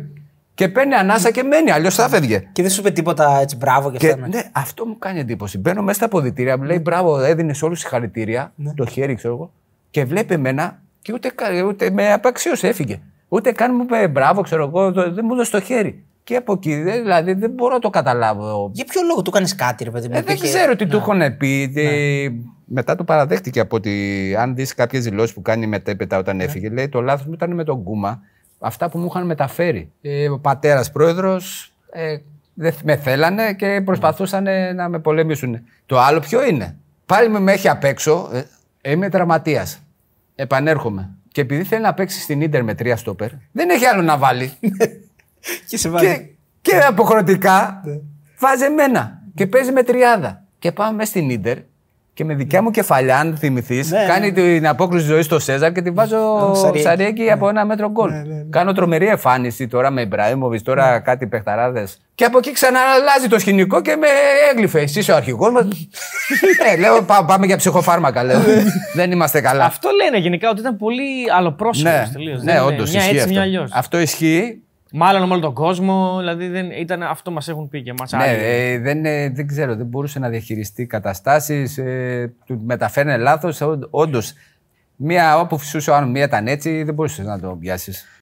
C: και παίρνει ανάσα και μένει. Αλλιώς θα φεύγε.
A: Και δεν σου είπε τίποτα έτσι μπράβο και
C: Και,
A: αυτά. ναι.
C: ναι, αυτό μου κάνει εντύπωση. Μπαίνω μέσα στα αποδητήρια, μου λέει μπράβο, έδινες όλους συγχαρητήρια.
A: Ναι.
C: Το χέρι, ξέρω εγώ. Και βλέπει εμένα και ούτε, κα- ούτε με απαξίωσε, έφυγε. Ούτε καν μου είπε μπράβο, ξέρω εγώ, το- δεν μου έδωσε το χέρι. Και από εκεί, δε- δηλαδή δεν μπορώ να το καταλάβω.
A: Για ποιο λόγο του κάνεις κάτι, ρε παιδί μου.
C: Ε, δεν
A: υπήρχε-
C: ξέρω τι του έχουν πει. τι- Μετά το παραδέχτηκε από ότι αν δεις κάποιες δηλώσεις που κάνει μετέπειτα όταν
A: Ναι.
C: έφυγε, λέει το λάθος μου ήταν με τον Κούμα. Αυτά που μου είχαν μεταφέρει. Ε, ο πατέρας πρόεδρος ε, δεν με θέλανε και προσπαθούσαν ε, να με πολεμήσουν. Το άλλο ποιο είναι; Πάλι με, με έχει απ' έξω. Ε, είμαι τραυματίας. Επανέρχομαι. Και επειδή θέλει να παίξει στην ντερ με τρία στόπερ, δεν έχει άλλο να βάλει.
A: Και σε βάζει.
C: Και, και αποχρεωτικά βάζει εμένα και παίζει με τριάδα. Και πάμε μέσα στην ντερ και με δικιά μου κεφαλιά, αν θυμηθείς,
A: Ναι,
C: κάνει την απόκριση ζωής στο Σέζαρ και τη βάζω
A: Σαριέκι.
C: Σαριέκι από ένα μέτρο γκολ. Κάνω τρομερή εμφάνιση τώρα με Ιμπραήμοβιτς, τώρα κάτι παιχταράδες. Και από εκεί ξανααλλάζει το σκηνικό και με έγλυφε. Εσύ είσαι ο αρχηγός μας. ε, λέω πά- πάμε για ψυχοφάρμακα, λέω. Δεν είμαστε καλά.
B: Αυτό λένε γενικά ότι ήταν πολύ αλλοπρόσωπο
C: ναι,
B: τελείως.
C: ναι όντως
B: Μια
C: ισχύει
B: έτσι,
C: αυτό.
B: μια αλλιώς.
C: Αυτό ισχύει.
B: Μάλλον με όλο τον κόσμο, δηλαδή δεν, ήταν, αυτό μας έχουν πει και μα
C: Ναι, ε, δεν, ε, δεν ξέρω, δεν μπορούσε να διαχειριστεί καταστάσεις. Ε, του μεταφέρνε λάθος. Όντως, μία όπου φυσούσε ο άλλος, μία ήταν έτσι, δεν μπορούσες να το πιάσεις.